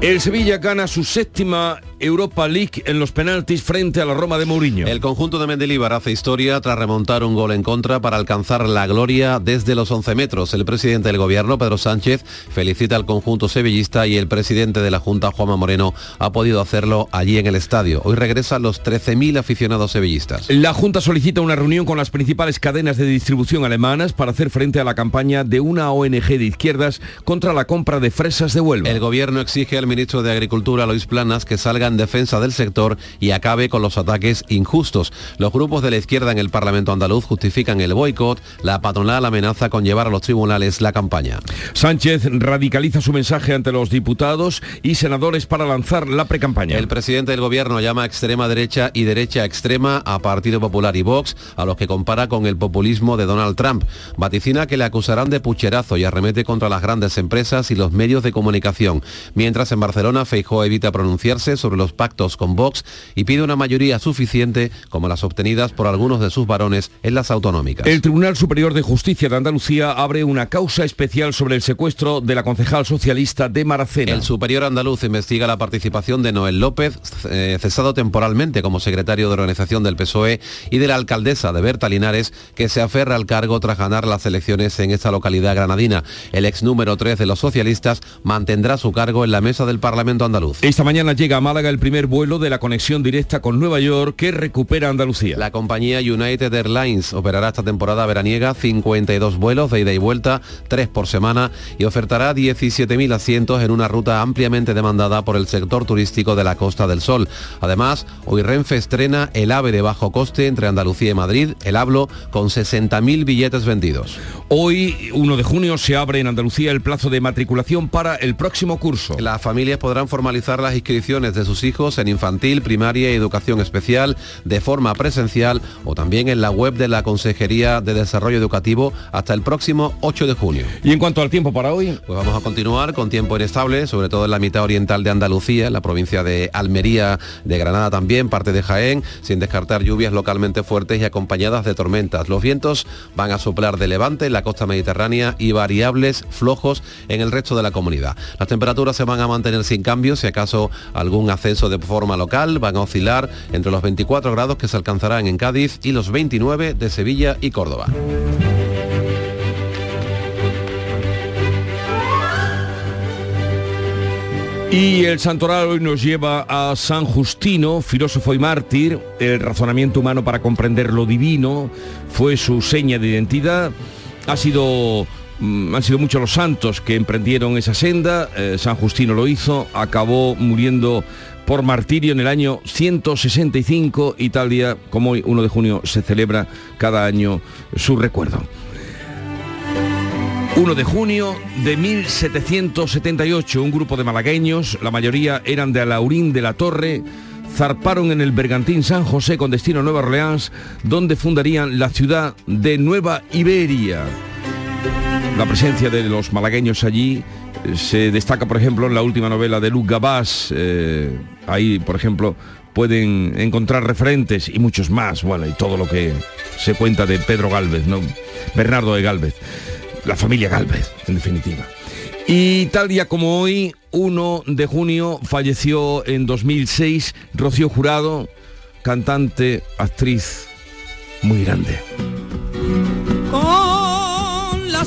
El Sevilla gana su séptima Europa League en los penaltis frente a la Roma de Mourinho. El conjunto de Mendilibar hace historia tras remontar un gol en contra para alcanzar la gloria desde los 11 metros. El presidente del gobierno, Pedro Sánchez, felicita al conjunto sevillista y el presidente de la Junta, Juanma Moreno, ha podido hacerlo allí en el estadio. Hoy regresan los 13.000 aficionados sevillistas. La Junta solicita una reunión con las principales cadenas de distribución alemanas para hacer frente a la campaña de una ONG de izquierdas contra la compra de fresas de Huelva. El gobierno exige al ministro de Agricultura, Luis Planas, que salga en defensa del sector y acabe con los ataques injustos. Los grupos de la izquierda en el Parlamento andaluz justifican el boicot, la patronal amenaza con llevar a los tribunales la campaña. Sánchez radicaliza su mensaje ante los diputados y senadores para lanzar la precampaña. El presidente del gobierno llama a extrema derecha y derecha extrema a Partido Popular y Vox, a los que compara con el populismo de Donald Trump. Vaticina que le acusarán de pucherazo y arremete contra las grandes empresas y los medios de comunicación. Mientras en Barcelona, Feijóo evita pronunciarse sobre los pactos con Vox y pide una mayoría suficiente como las obtenidas por algunos de sus varones en las autonómicas. El Tribunal Superior de Justicia de Andalucía abre una causa especial sobre el secuestro de la concejal socialista de Maracena. El superior andaluz investiga la participación de Noel López, eh, cesado temporalmente como secretario de organización del PSOE, y de la alcaldesa de Berta Linares, que se aferra al cargo tras ganar las elecciones en esta localidad granadina. El ex número 3 de los socialistas mantendrá su cargo en la mesa del Parlamento andaluz. Esta mañana llega a Málaga el primer vuelo de la conexión directa con Nueva York que recupera Andalucía. La compañía United Airlines operará esta temporada veraniega 52 vuelos de ida y vuelta, 3 por semana, y ofertará 17.000 asientos en una ruta ampliamente demandada por el sector turístico de la Costa del Sol. Además, hoy Renfe estrena el AVE de bajo coste entre Andalucía y Madrid, el Hablo, con 60.000 billetes vendidos. Hoy, 1 de junio, se abre en Andalucía el plazo de matriculación para el próximo curso. Las familias podrán formalizar las inscripciones de sus hijos en infantil, primaria y educación especial de forma presencial o también en la web de la Consejería de Desarrollo Educativo hasta el próximo 8 de junio. Y en cuanto al tiempo para hoy, pues vamos a continuar con tiempo inestable, sobre todo en la mitad oriental de Andalucía, en la provincia de Almería, de Granada también, parte de Jaén, sin descartar lluvias localmente fuertes y acompañadas de tormentas. Los vientos van a soplar de levante en la costa mediterránea y variables flojos en el resto de la comunidad. Las temperaturas se van a mantener sin cambios, si acaso algún ascenso de forma local, van a oscilar entre los 24 grados que se alcanzarán en Cádiz y los 29 de Sevilla y Córdoba. Y el santoral hoy nos lleva a San Justino, filósofo y mártir. El razonamiento humano para comprender lo divino fue su seña de identidad. Ha sido, han sido muchos los santos que emprendieron esa senda. Eh, San Justino lo hizo, acabó muriendo por martirio en el año 165 y tal día como hoy, 1 de junio, se celebra cada año su recuerdo. 1 de junio de 1778, un grupo de malagueños, la mayoría eran de Alaurín de la Torre, zarparon en el bergantín San José con destino a Nueva Orleans, donde fundarían la ciudad de Nueva Iberia. La presencia de los malagueños allí eh, se destaca, por ejemplo, en la última novela de Luc Gabás. eh, ahí, por ejemplo, pueden encontrar referentes y muchos más, bueno, y todo lo que se cuenta de Pedro Galvez, ¿no? Bernardo de Galvez la familia Galvez, en definitiva. Y tal día como hoy, 1 de junio, falleció en 2006 Rocío Jurado, cantante, actriz muy grande. La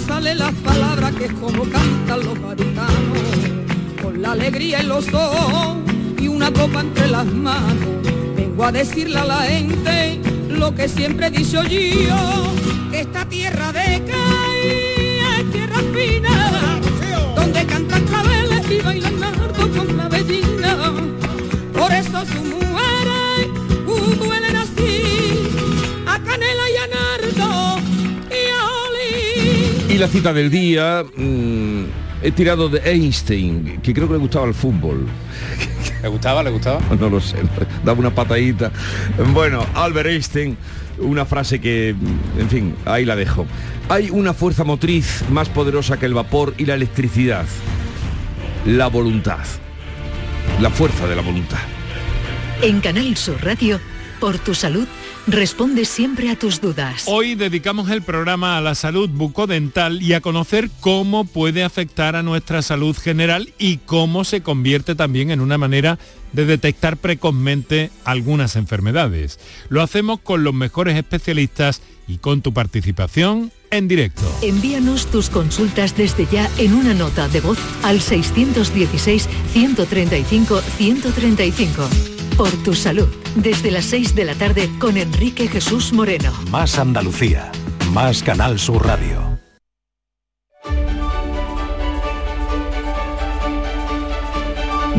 sale las palabras que es como cantan los gaditanos, con la alegría en los ojos y una copa entre las manos. Vengo a decirle a la gente lo que siempre he dicho yo, que esta tierra de Cádiz es tierra fina, donde cantan claveles y bailan nardo con la bellina. Por eso sus Y la cita del día, mm, he tirado de Einstein, que creo que le gustaba el fútbol. ¿Le gustaba? ¿Le gustaba? No lo sé, daba una patadita. Bueno, Albert Einstein, una frase que, en fin, ahí la dejo. Hay una fuerza motriz más poderosa que el vapor y la electricidad. La voluntad. La fuerza de la voluntad. En Canal Sur Radio, por tu salud, responde siempre a tus dudas. Hoy dedicamos el programa a la salud bucodental y a conocer cómo puede afectar a nuestra salud general y cómo se convierte también en una manera de detectar precozmente algunas enfermedades. Lo hacemos con los mejores especialistas y con tu participación en directo. Envíanos tus consultas desde ya en una nota de voz al 616-135-135. Por tu salud, desde las 6 de la tarde con Enrique Jesús Moreno. Más Andalucía, más Canal Sur Radio.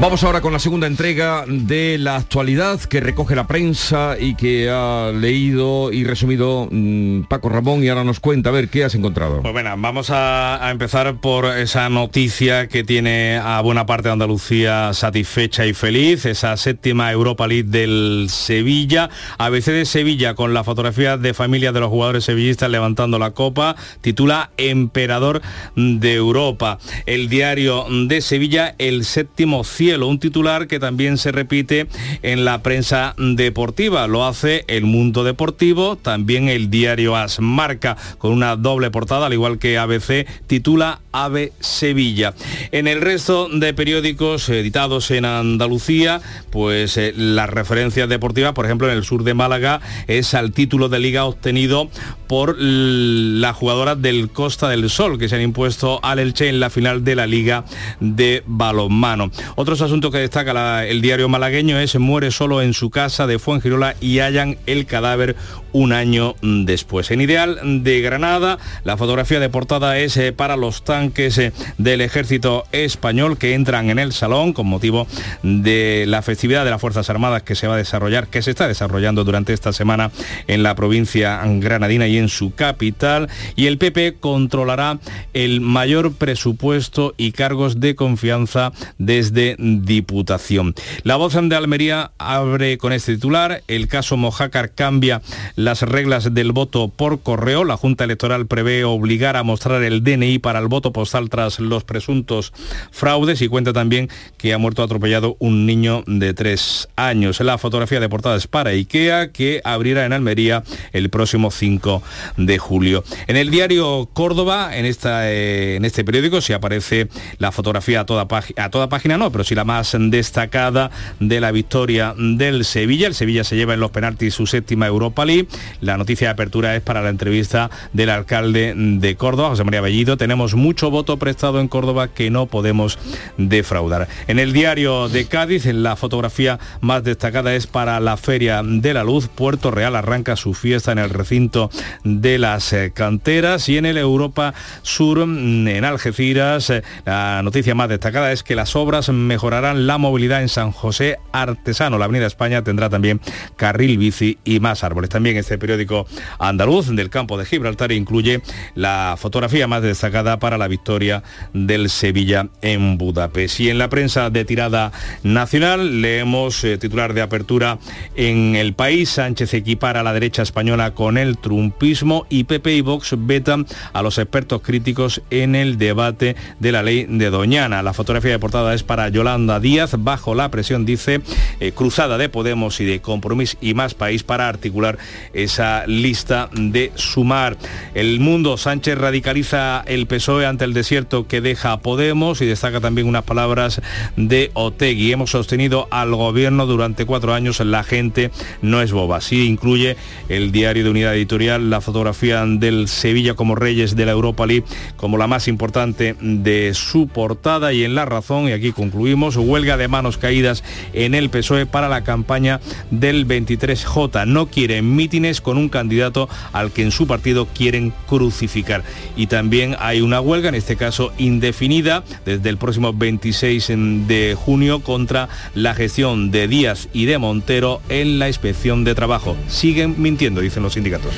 Vamos ahora con la segunda entrega de la actualidad que recoge la prensa y que ha leído y resumido mm, Paco Ramón y ahora nos cuenta a ver qué has encontrado. Pues bueno, vamos a, empezar por esa noticia que tiene a buena parte de Andalucía satisfecha y feliz, esa séptima Europa League del Sevilla, ABC de Sevilla con la fotografía de familia de los jugadores sevillistas levantando la copa, titula Emperador de Europa. El diario de Sevilla, el séptimo cielo, un titular que también se repite en la prensa deportiva. Lo hace el Mundo Deportivo, también el diario As marca con una doble portada, al igual que ABC, titula Ave Sevilla. En el resto de periódicos editados en Andalucía, pues eh, las referencias deportivas, por ejemplo, en el sur de Málaga, es al título de liga obtenido por las jugadoras del Costa del Sol, que se han impuesto al Elche en la final de la Liga de Balonmano. Otros asuntos que destaca el diario malagueño es muere solo en su casa de Fuengirola y hallan el cadáver un año después. En Ideal de Granada, la fotografía de portada es eh, para los tanques eh, del ejército español que entran en el salón con motivo de la festividad de las Fuerzas Armadas que se va a desarrollar, que se está desarrollando durante esta semana en la provincia granadina y en su capital. Y el PP controlará el mayor presupuesto y cargos de confianza desde Diputación. La voz de Almería abre con este titular. El caso Mojácar cambia las reglas del voto por correo. La Junta Electoral prevé obligar a mostrar el DNI para el voto postal tras los presuntos fraudes y cuenta también que ha muerto atropellado un niño de tres años. La fotografía de portada es para IKEA que abrirá en Almería el próximo 5 de julio. En el diario Córdoba, en, esta, eh, en este periódico, se aparece la fotografía a toda, a toda página, no, pero sí la más destacada de la victoria del Sevilla. El Sevilla se lleva en los penaltis su séptima Europa League. La noticia de apertura es para la entrevista del alcalde de Córdoba, José María Bellido. Tenemos mucho voto prestado en Córdoba que no podemos defraudar. En el diario de Cádiz, la fotografía más destacada es para la Feria de la Luz. Puerto Real arranca su fiesta en el recinto de las eh, canteras y en el Europa Sur, mm, en Algeciras, eh, la noticia más destacada es que las obras mejorarán la movilidad en San José Artesano. La Avenida España tendrá también carril bici y más árboles. También este periódico andaluz del campo de Gibraltar incluye la fotografía más destacada para la victoria del Sevilla en Budapest. Y en la prensa de tirada nacional leemos eh, titular de apertura en el país. Sánchez equipara a la derecha española con el trumpismo y PP y Vox vetan a los expertos críticos en el debate de la ley de Doñana. La fotografía de portada es para Yolanda Díaz, bajo la presión, dice, eh, cruzada de Podemos y de Compromís y Más País para articular esa lista de sumar. El mundo, Sánchez radicaliza el PSOE ante el desierto que deja Podemos y destaca también unas palabras de Otegui. Hemos sostenido al gobierno durante cuatro años, la gente no es boba. Así incluye el diario de unidad editorial la fotografía del Sevilla como Reyes de la Europa League como la más importante de su portada y en la razón, y aquí concluimos, huelga de manos caídas en el PSOE para la campaña del 23J. No quieren mítines con un candidato al que en su partido quieren crucificar. Y también hay una huelga, en este caso indefinida, desde el próximo 26 de junio contra la gestión de Díaz y de Montero en la inspección de trabajo. Siguen mintiendo, dicen los sindicatos.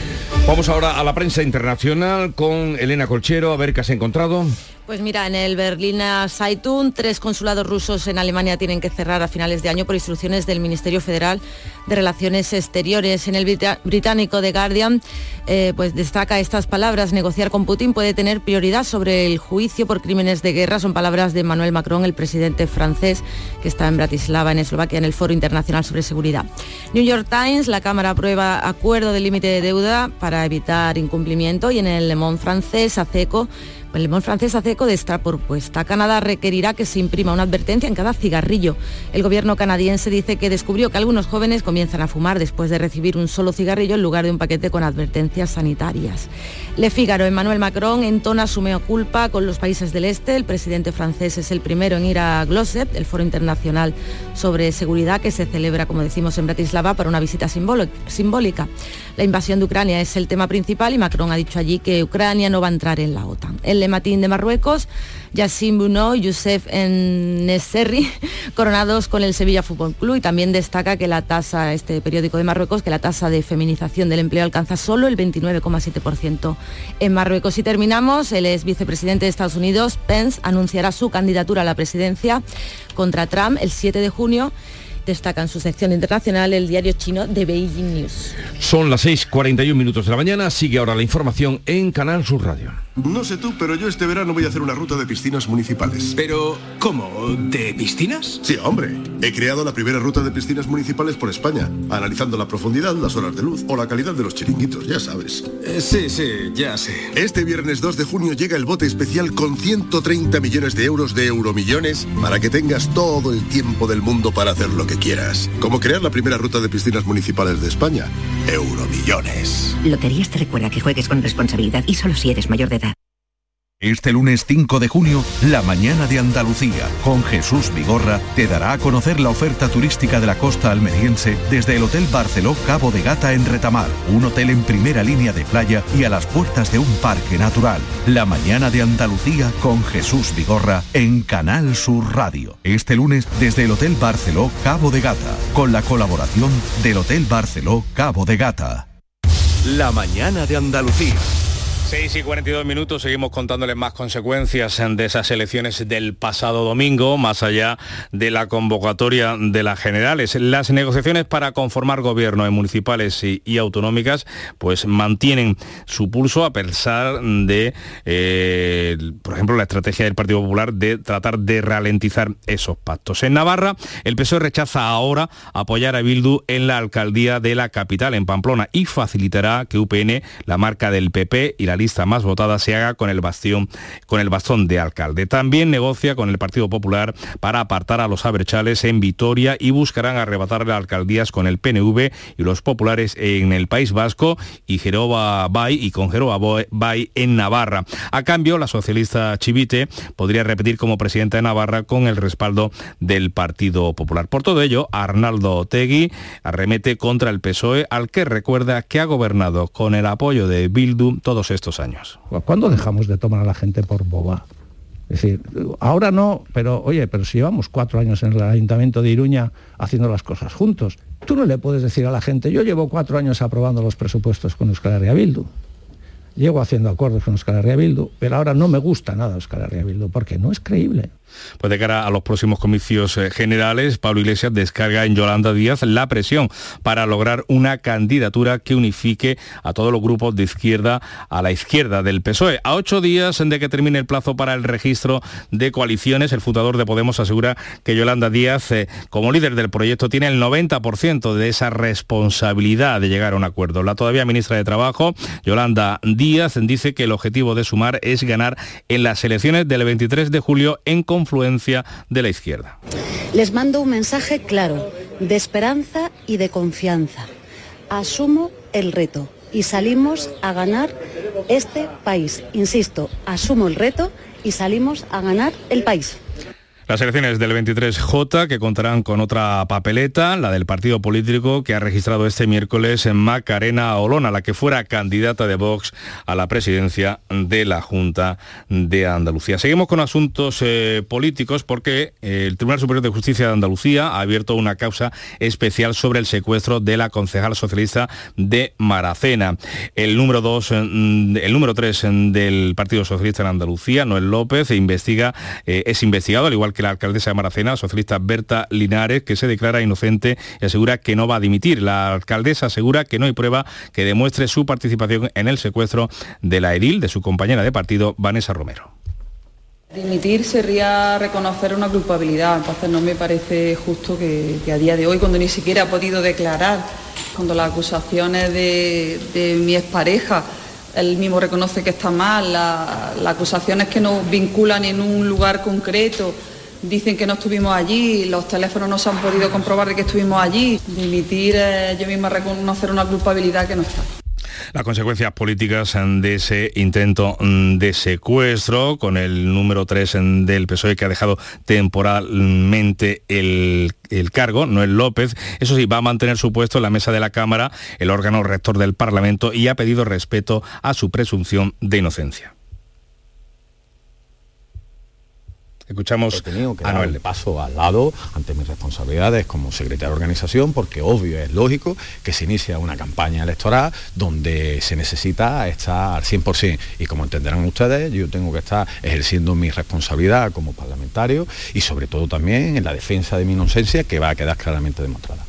Vamos ahora a la prensa internacional con Elena Colchero, a ver qué has encontrado. Pues mira, en el Berliner Zeitung, tres consulados rusos en Alemania tienen que cerrar a finales de año por instrucciones del Ministerio Federal de Relaciones Exteriores. En el británico The Guardian, eh, pues destaca estas palabras. Negociar con Putin puede tener prioridad sobre el juicio por crímenes de guerra. Son palabras de Emmanuel Macron, el presidente francés, que está en Bratislava, en Eslovaquia, en el Foro Internacional sobre Seguridad. New York Times, la Cámara aprueba acuerdo de límite de deuda para evitar incumplimiento y en el Le Monde francés, ACECO, el limón francés hace eco de esta propuesta. Canadá requerirá que se imprima una advertencia en cada cigarrillo. El gobierno canadiense dice que descubrió que algunos jóvenes comienzan a fumar después de recibir un solo cigarrillo en lugar de un paquete con advertencias sanitarias. Le Figaro, Emmanuel Macron entona su mea culpa con los países del este. El presidente francés es el primero en ir a Glossep, el foro internacional sobre seguridad que se celebra, como decimos, en Bratislava para una visita simbólica. La invasión de Ucrania es el tema principal y Macron ha dicho allí que Ucrania no va a entrar en la OTAN. Lematín de Marruecos, Yassin Bruno y Youssef Nesserri, coronados con el Sevilla Fútbol Club y también destaca que la tasa, este periódico de Marruecos, que la tasa de feminización del empleo alcanza solo el 29,7% en Marruecos. Y terminamos, el ex vicepresidente de Estados Unidos, Pence, anunciará su candidatura a la presidencia contra Trump el 7 de junio destaca en su sección internacional el diario chino de Beijing News. Son las 6.41 minutos de la mañana, sigue ahora la información en Canal Sur Radio. No sé tú, pero yo este verano voy a hacer una ruta de piscinas municipales. ¿Pero cómo? ¿De piscinas? Sí, hombre. He creado la primera ruta de piscinas municipales por España, analizando la profundidad, las horas de luz o la calidad de los chiringuitos, ya sabes. Eh, sí, sí, ya sé. Este viernes 2 de junio llega el bote especial con 130 millones de euros de euromillones para que tengas todo el tiempo del mundo para hacer lo que quieras. Como crear la primera ruta de piscinas municipales de España. Euromillones. Loterías te recuerda que juegues con responsabilidad y solo si eres mayor de. Este lunes 5 de junio, la mañana de Andalucía, con Jesús Vigorra, te dará a conocer la oferta turística de la costa almeriense desde el Hotel Barceló Cabo de Gata en Retamar, un hotel en primera línea de playa y a las puertas de un parque natural. La mañana de Andalucía con Jesús Vigorra en Canal Sur Radio. Este lunes desde el Hotel Barceló Cabo de Gata, con la colaboración del Hotel Barceló Cabo de Gata. La mañana de Andalucía. 6 y 42 minutos seguimos contándoles más consecuencias de esas elecciones del pasado domingo, más allá de la convocatoria de las generales. Las negociaciones para conformar gobierno en municipales y, y autonómicas pues mantienen su pulso a pesar de, eh, por ejemplo, la estrategia del Partido Popular de tratar de ralentizar esos pactos. En Navarra, el PSOE rechaza ahora apoyar a Bildu en la alcaldía de la capital, en Pamplona, y facilitará que UPN, la marca del PP y la lista más votada se haga con el bastión, con el bastón de alcalde. También negocia con el Partido Popular para apartar a los aberchales en Vitoria y buscarán arrebatarle alcaldías con el PNV y los populares en el País Vasco y Jeroba Bay y con Jeroba Bay en Navarra. A cambio, la socialista Chivite podría repetir como presidenta de Navarra con el respaldo del Partido Popular. Por todo ello, Arnaldo Otegui arremete contra el PSOE, al que recuerda que ha gobernado con el apoyo de Bildu todos estos años. ¿Cuándo dejamos de tomar a la gente por boba? Es decir, ahora no, pero oye, pero si llevamos cuatro años en el Ayuntamiento de Iruña haciendo las cosas juntos, tú no le puedes decir a la gente, yo llevo cuatro años aprobando los presupuestos con Euskal Herria Bildu, llevo haciendo acuerdos con Euskal Herria Bildu, pero ahora no me gusta nada Euskal Herria Bildu, porque no es creíble. Pues de cara a los próximos comicios eh, generales, Pablo Iglesias descarga en Yolanda Díaz la presión para lograr una candidatura que unifique a todos los grupos de izquierda a la izquierda del PSOE. A ocho días de que termine el plazo para el registro de coaliciones, el fundador de Podemos asegura que Yolanda Díaz, eh, como líder del proyecto, tiene el 90% de esa responsabilidad de llegar a un acuerdo. La todavía ministra de Trabajo, Yolanda Díaz, dice que el objetivo de sumar es ganar en las elecciones del 23 de julio en confluencia de la izquierda. Les mando un mensaje claro, de esperanza y de confianza. Asumo el reto y salimos a ganar este país. Insisto, asumo el reto y salimos a ganar el país. Las elecciones del 23J que contarán con otra papeleta, la del partido político que ha registrado este miércoles en Macarena Olona, la que fuera candidata de Vox a la presidencia de la Junta de Andalucía. Seguimos con asuntos eh, políticos porque eh, el Tribunal Superior de Justicia de Andalucía ha abierto una causa especial sobre el secuestro de la concejal socialista de Maracena. El número 2, el número 3 del Partido Socialista en Andalucía, Noel López, investiga, eh, es investigado, al igual que la alcaldesa de Maracena, socialista Berta Linares, que se declara inocente y asegura que no va a dimitir. La alcaldesa asegura que no hay prueba que demuestre su participación en el secuestro de la edil de su compañera de partido, Vanessa Romero. Dimitir sería reconocer una culpabilidad, entonces no me parece justo que, a día de hoy, cuando ni siquiera ha podido declarar, cuando las acusaciones de, mi expareja él mismo reconoce que está mal, las acusaciones que nos vinculan en un lugar concreto, dicen que no estuvimos allí, los teléfonos no se han podido comprobar de que estuvimos allí, dimitir yo misma reconocer una culpabilidad que no está las consecuencias políticas de ese intento de secuestro con el número 3 del PSOE que ha dejado temporalmente el, el cargo, Noel López. Eso sí, va a mantener su puesto en la mesa de la Cámara, el órgano rector del Parlamento, y ha pedido respeto a su presunción de inocencia. Escuchamos He tenido que a Noel. paso al lado ante mis responsabilidades como secretario de organización, porque obvio es lógico que se inicia una campaña electoral donde se necesita estar al 100%. Y como entenderán ustedes, yo tengo que estar ejerciendo mi responsabilidad como parlamentario y sobre todo también en la defensa de mi inocencia que va a quedar claramente demostrada.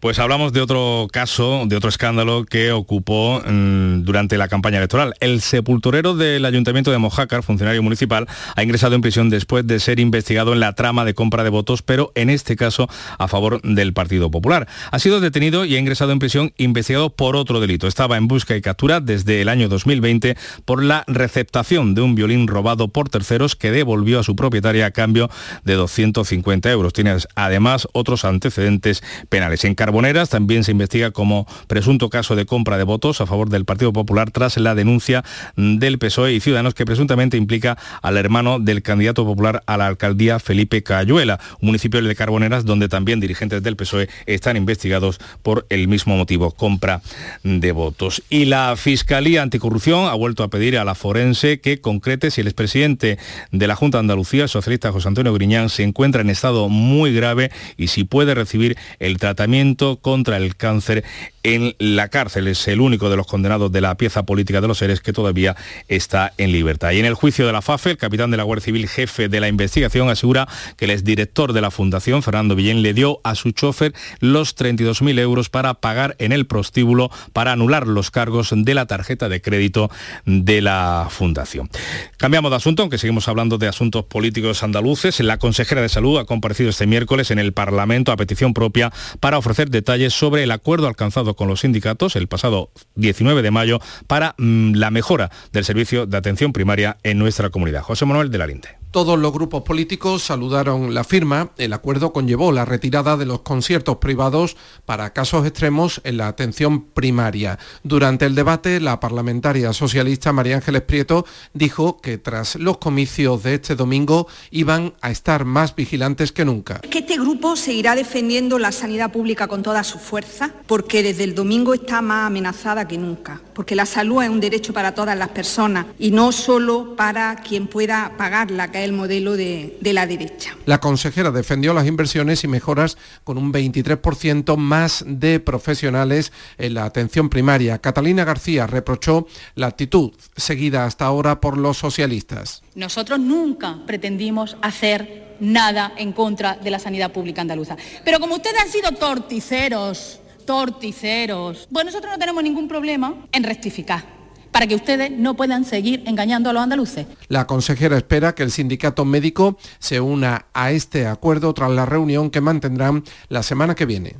Pues hablamos de otro caso, de otro escándalo que ocupó mm, durante la campaña electoral. El sepulturero del Ayuntamiento de Mojácar, funcionario municipal, ha ingresado en prisión después de ser investigado en la trama de compra de votos, pero en este caso a favor del Partido Popular. Ha sido detenido y ha ingresado en prisión investigado por otro delito. Estaba en busca y captura desde el año 2020 por la receptación de un violín robado por terceros que devolvió a su propietaria a cambio de 250 euros. Tiene además otros antecedentes penales. En Carboneras también se investiga como presunto caso de compra de votos a favor del Partido Popular tras la denuncia del PSOE y Ciudadanos que presuntamente implica al hermano del candidato popular a la alcaldía Felipe Cayuela, un municipio de Carboneras donde también dirigentes del PSOE están investigados por el mismo motivo, compra de votos. Y la Fiscalía Anticorrupción ha vuelto a pedir a la forense que concrete si el expresidente de la Junta de Andalucía, el socialista José Antonio Griñán, se encuentra en estado muy grave y si puede recibir el tratamiento contra el cáncer en la cárcel. Es el único de los condenados de la pieza política de los seres que todavía está en libertad. Y en el juicio de la FAFE, el capitán de la Guardia Civil, jefe de la investigación, asegura que el exdirector de la Fundación, Fernando Villén, le dio a su chofer los 32.000 euros para pagar en el prostíbulo para anular los cargos de la tarjeta de crédito de la Fundación. Cambiamos de asunto, aunque seguimos hablando de asuntos políticos andaluces. La consejera de Salud ha comparecido este miércoles en el Parlamento a petición propia para ofrecer detalles sobre el acuerdo alcanzado con los sindicatos el pasado 19 de mayo para mm, la mejora del servicio de atención primaria en nuestra comunidad. José Manuel de la Linte. Todos los grupos políticos saludaron la firma. El acuerdo conllevó la retirada de los conciertos privados para casos extremos en la atención primaria. Durante el debate, la parlamentaria socialista María Ángeles Prieto dijo que tras los comicios de este domingo iban a estar más vigilantes que nunca. Que este grupo seguirá defendiendo la sanidad pública con toda su fuerza, porque desde el domingo está más amenazada que nunca, porque la salud es un derecho para todas las personas y no solo para quien pueda pagarla, que el modelo de, de la derecha. La consejera defendió las inversiones y mejoras con un 23% más de profesionales en la atención primaria. Catalina García reprochó la actitud seguida hasta ahora por los socialistas. Nosotros nunca pretendimos hacer nada en contra de la sanidad pública andaluza. Pero como ustedes han sido torticeros, torticeros, pues nosotros no tenemos ningún problema en rectificar para que ustedes no puedan seguir engañando a los andaluces. La consejera espera que el sindicato médico se una a este acuerdo tras la reunión que mantendrán la semana que viene.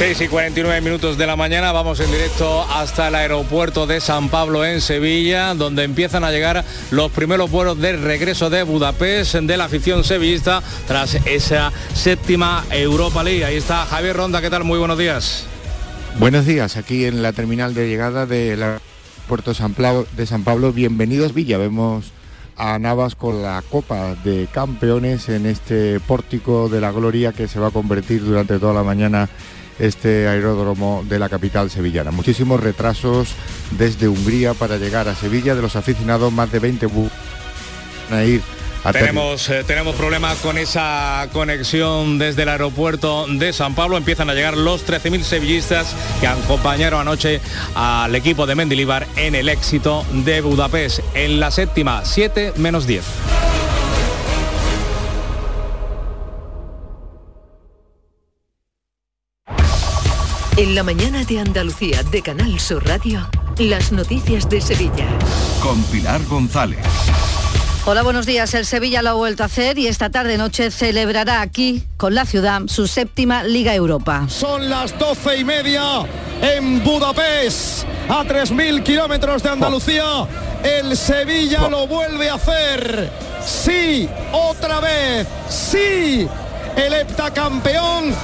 6 y 49 minutos de la mañana vamos en directo hasta el aeropuerto de San Pablo en Sevilla, donde empiezan a llegar los primeros vuelos de regreso de Budapest de la afición sevillista tras esa séptima Europa League. Ahí está Javier Ronda, ¿qué tal? Muy buenos días. Buenos días, aquí en la terminal de llegada del puerto San de San Pablo. Bienvenidos Villa, vemos a Navas con la Copa de Campeones en este pórtico de la Gloria que se va a convertir durante toda la mañana este aeródromo de la capital sevillana. Muchísimos retrasos desde Hungría para llegar a Sevilla de los aficionados, más de 20 buses a ir tenemos, eh, tenemos problemas con esa conexión desde el aeropuerto de San Pablo. Empiezan a llegar los 13.000 sevillistas que acompañaron anoche al equipo de Mendilibar en el éxito de Budapest. En la séptima, 7 menos 10. En la mañana de Andalucía de Canal Sur Radio, las noticias de Sevilla. Con Pilar González. Hola, buenos días. El Sevilla lo ha vuelto a hacer y esta tarde noche celebrará aquí con la ciudad su séptima Liga Europa. Son las doce y media en Budapest, a 3.000 kilómetros de Andalucía. El Sevilla lo vuelve a hacer. Sí, otra vez. Sí, el heptacampeón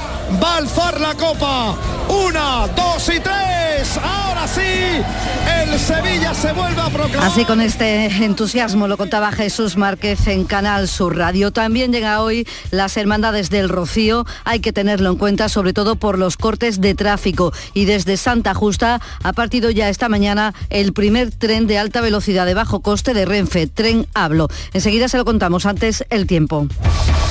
va a alzar la copa. Una, dos y tres. Ahora sí, el Sevilla se vuelve a proclamar. Así con este entusiasmo lo contaba Jesús Márquez en Canal Sur Radio. También llega hoy las hermandades del Rocío. Hay que tenerlo en cuenta, sobre todo por los cortes de tráfico. Y desde Santa Justa ha partido ya esta mañana el primer tren de alta velocidad de bajo coste de Renfe, Tren Hablo. Enseguida se lo contamos antes el tiempo.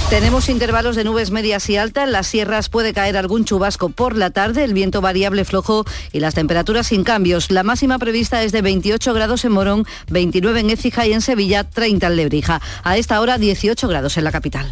Tenemos intervalos de nubes medias y altas. Las sierras puede caer algún chubasco por la tarde, el viento variable flojo y las temperaturas sin cambios. La máxima prevista es de 28 grados en Morón, 29 en Écija y en Sevilla, 30 en Lebrija. A esta hora 18 grados en la capital.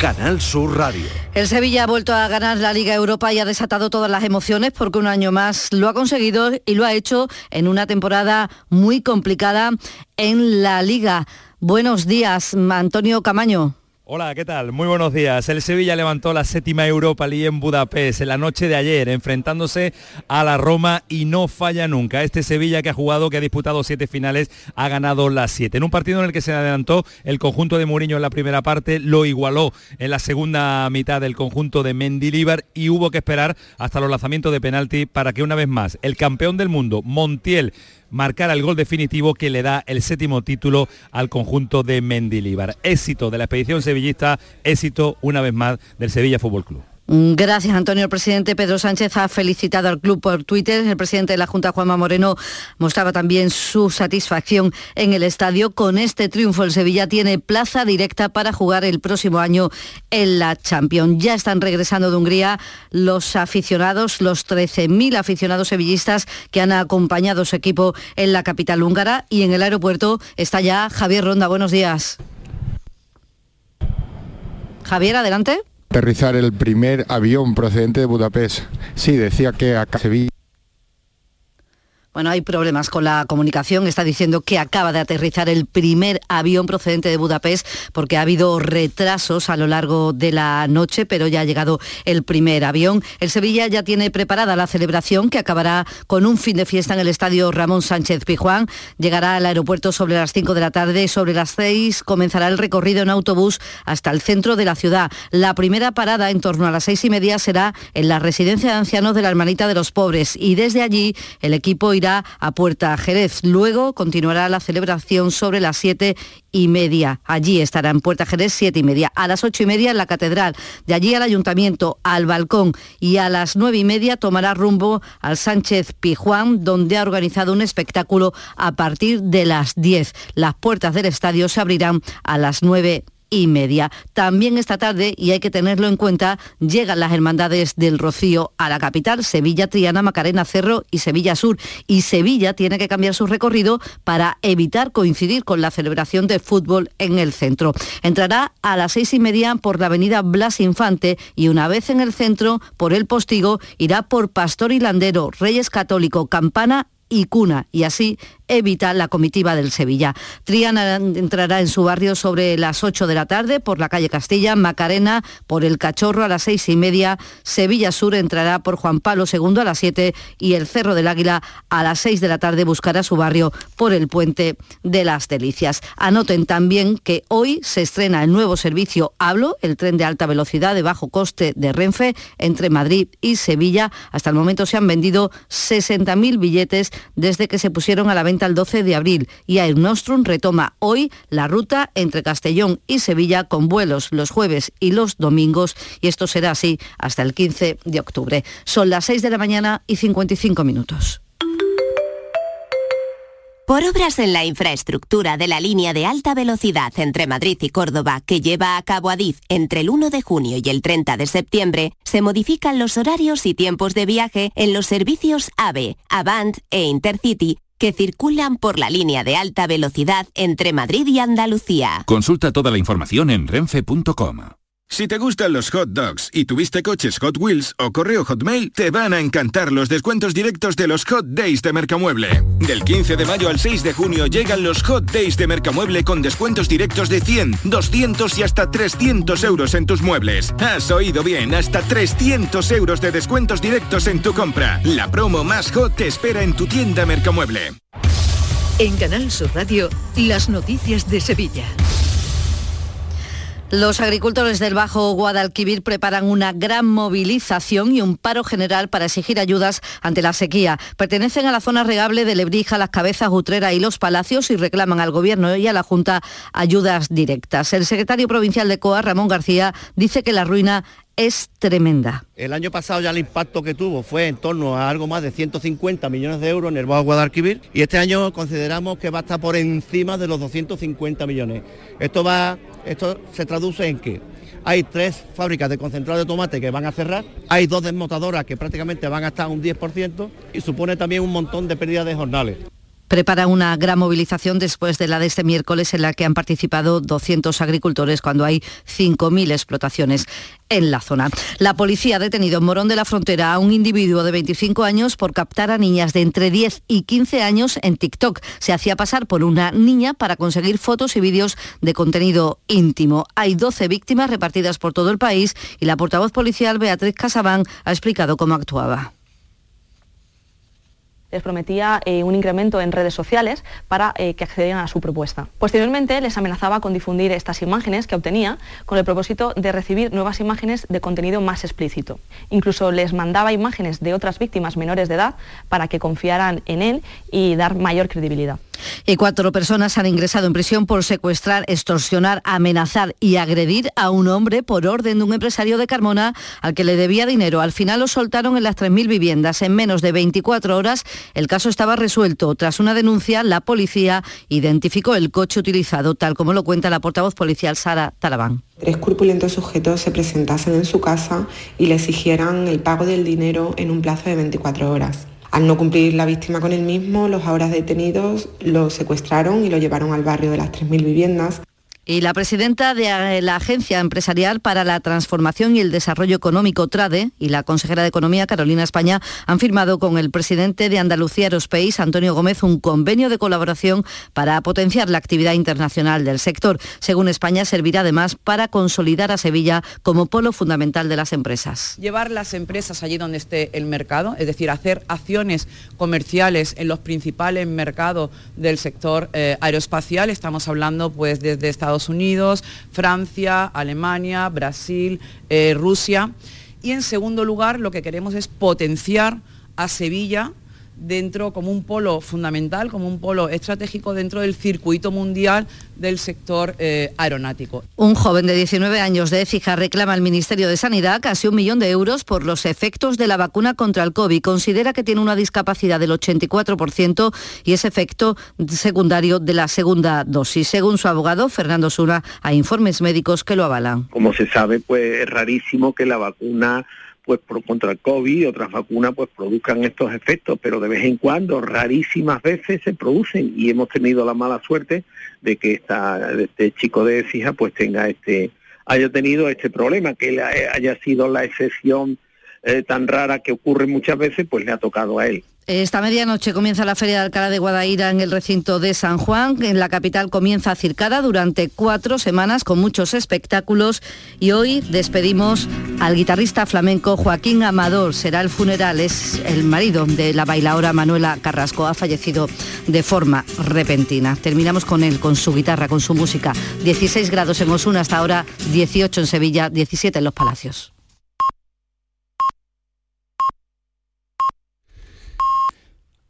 Canal Sur Radio. El Sevilla ha vuelto a ganar la Liga Europa y ha desatado todas las emociones porque un año más lo ha conseguido y lo ha hecho en una temporada muy complicada en la Liga. Buenos días, Antonio Camaño. Hola, ¿qué tal? Muy buenos días. El Sevilla levantó la séptima Europa League en Budapest en la noche de ayer, enfrentándose a la Roma y no falla nunca. Este Sevilla que ha jugado, que ha disputado siete finales, ha ganado las siete. En un partido en el que se adelantó el conjunto de Mourinho en la primera parte, lo igualó en la segunda mitad del conjunto de Mendilibar y hubo que esperar hasta los lanzamientos de penalti para que una vez más el campeón del mundo, Montiel, marcar el gol definitivo que le da el séptimo título al conjunto de Mendilibar. Éxito de la expedición éxito una vez más del Sevilla Fútbol Club. Mm, gracias, Antonio. El presidente Pedro Sánchez ha felicitado al club por Twitter. El presidente de la Junta, Juanma Moreno, mostraba también su satisfacción en el estadio. Con este triunfo, el Sevilla tiene plaza directa para jugar el próximo año en la Champions. Ya están regresando de Hungría los aficionados, los 13.000 aficionados sevillistas que han acompañado a su equipo en la capital húngara. Y en el aeropuerto está ya Javier Ronda. Buenos días. Javier, adelante aterrizar el primer avión procedente de Budapest. Sí, decía que a Sevilla Bueno, hay problemas con la comunicación. Está diciendo que acaba de aterrizar el primer avión procedente de Budapest porque ha habido retrasos a lo largo de la noche, pero ya ha llegado el primer avión. El Sevilla ya tiene preparada la celebración que acabará con un fin de fiesta en el estadio Ramón Sánchez Pijuán. Llegará al aeropuerto sobre las 5 de la tarde. Sobre las 6 comenzará el recorrido en autobús hasta el centro de la ciudad. La primera parada en torno a las seis y media será en la residencia de ancianos de la Hermanita de los Pobres y desde allí el equipo irá a Puerta Jerez. Luego continuará la celebración sobre las siete y media. Allí estará en Puerta Jerez siete y media. A las ocho y media en la catedral. De allí al ayuntamiento, al balcón. Y a las nueve y media tomará rumbo al Sánchez Pijuán, donde ha organizado un espectáculo a partir de las diez. Las puertas del estadio se abrirán a las nueve y media. También esta tarde, y hay que tenerlo en cuenta, llegan las hermandades del Rocío a la capital, Sevilla, Triana, Macarena, Cerro y Sevilla Sur. Y Sevilla tiene que cambiar su recorrido para evitar coincidir con la celebración de fútbol en el centro. Entrará a las seis y media por la avenida Blas Infante y una vez en el centro, por el postigo, irá por Pastor y Landero, Reyes Católico, Campana y Cuna y así evita la comitiva del Sevilla. Triana entrará en su barrio sobre las 8 de la tarde por la calle Castilla, Macarena por el Cachorro a las seis y media, Sevilla Sur entrará por Juan Pablo II a las 7 y el Cerro del Águila a las 6 de la tarde buscará su barrio por el Puente de las Delicias. Anoten también que hoy se estrena el nuevo servicio Hablo, el tren de alta velocidad de bajo coste de Renfe entre Madrid y Sevilla. Hasta el momento se han vendido 60.000 billetes desde que se pusieron a la venta el 12 de abril y Air Nostrum retoma hoy la ruta entre Castellón y Sevilla con vuelos los jueves y los domingos y esto será así hasta el 15 de octubre. Son las 6 de la mañana y 55 minutos. Por obras en la infraestructura de la línea de alta velocidad entre Madrid y Córdoba que lleva a cabo Adif entre el 1 de junio y el 30 de septiembre, se modifican los horarios y tiempos de viaje en los servicios AVE, Avant e Intercity que circulan por la línea de alta velocidad entre Madrid y Andalucía. Consulta toda la información en renfe.com. Si te gustan los hot dogs y tuviste coches Hot Wheels o correo Hotmail, te van a encantar los descuentos directos de los Hot Days de Mercamueble. Del 15 de mayo al 6 de junio llegan los Hot Days de Mercamueble con descuentos directos de 100, 200 y hasta 300 euros en tus muebles. Has oído bien, hasta 300 euros de descuentos directos en tu compra. La promo más hot te espera en tu tienda Mercamueble. En Canal Sur Radio, las noticias de Sevilla. Los agricultores del Bajo Guadalquivir preparan una gran movilización y un paro general para exigir ayudas ante la sequía. Pertenecen a la zona regable de Lebrija, Las Cabezas, Utrera y Los Palacios y reclaman al Gobierno y a la Junta ayudas directas. El secretario provincial de COA, Ramón García, dice que la ruina es tremenda. El año pasado ya el impacto que tuvo fue en torno a algo más de 150 millones de euros en el Bajo Guadalquivir y este año consideramos que va a estar por encima de los 250 millones. Esto va, esto se traduce en que hay tres fábricas de concentrado de tomate que van a cerrar, hay dos desmotadoras que prácticamente van a estar un 10% y supone también un montón de pérdidas de jornales prepara una gran movilización después de la de este miércoles en la que han participado 200 agricultores cuando hay 5.000 explotaciones en la zona. La policía ha detenido en Morón de la Frontera a un individuo de 25 años por captar a niñas de entre 10 y 15 años en TikTok. Se hacía pasar por una niña para conseguir fotos y vídeos de contenido íntimo. Hay 12 víctimas repartidas por todo el país y la portavoz policial Beatriz Casabán ha explicado cómo actuaba les prometía eh, un incremento en redes sociales para eh, que accedieran a su propuesta. Posteriormente les amenazaba con difundir estas imágenes que obtenía con el propósito de recibir nuevas imágenes de contenido más explícito. Incluso les mandaba imágenes de otras víctimas menores de edad para que confiaran en él y dar mayor credibilidad. Y cuatro personas han ingresado en prisión por secuestrar, extorsionar, amenazar y agredir a un hombre por orden de un empresario de Carmona al que le debía dinero. Al final lo soltaron en las 3.000 viviendas. En menos de 24 horas el caso estaba resuelto. Tras una denuncia, la policía identificó el coche utilizado, tal como lo cuenta la portavoz policial Sara Talabán. Tres corpulentos sujetos se presentasen en su casa y le exigieran el pago del dinero en un plazo de 24 horas. Al no cumplir la víctima con el mismo, los ahora detenidos lo secuestraron y lo llevaron al barrio de las 3.000 viviendas Y la presidenta de la Agencia Empresarial para la Transformación y el Desarrollo Económico, TRADE, y la consejera de Economía, Carolina España, han firmado con el presidente de Andalucía Aerospace, Antonio Gómez, un convenio de colaboración para potenciar la actividad internacional del sector. Según España, servirá además para consolidar a Sevilla como polo fundamental de las empresas. Llevar las empresas allí donde esté el mercado, es decir, hacer acciones comerciales en los principales mercados del sector eh, aeroespacial. Estamos hablando pues desde Estados Unidos, Francia, Alemania, Brasil, eh, Rusia. Y en segundo lugar, lo que queremos es potenciar a Sevilla dentro como un polo fundamental, como un polo estratégico dentro del circuito mundial del sector eh, aeronáutico. Un joven de 19 años de Écija reclama al Ministerio de Sanidad casi un millón de euros por los efectos de la vacuna contra el COVID. Considera que tiene una discapacidad del 84% y es efecto secundario de la segunda dosis. Según su abogado, Fernando Sura, hay informes médicos que lo avalan. Como se sabe, pues es rarísimo que la vacuna pues por, contra el COVID y otras vacunas pues produzcan estos efectos, pero de vez en cuando, rarísimas veces se producen. Y hemos tenido la mala suerte de que este chico de Fija pues tenga este, haya tenido este problema, que haya sido la excepción eh, tan rara que ocurre muchas veces, pues le ha tocado a él. Esta medianoche comienza la Feria de Alcalá de Guadaira en el recinto de San Juan. En la capital comienza circada durante cuatro semanas con muchos espectáculos y hoy despedimos al guitarrista flamenco Joaquín Amador. Será el funeral, es el marido de la bailaora Manuela Carrasco. Ha fallecido de forma repentina. Terminamos con él, con su guitarra, con su música. 16 grados en Osuna hasta ahora, 18 en Sevilla, 17 en Los Palacios.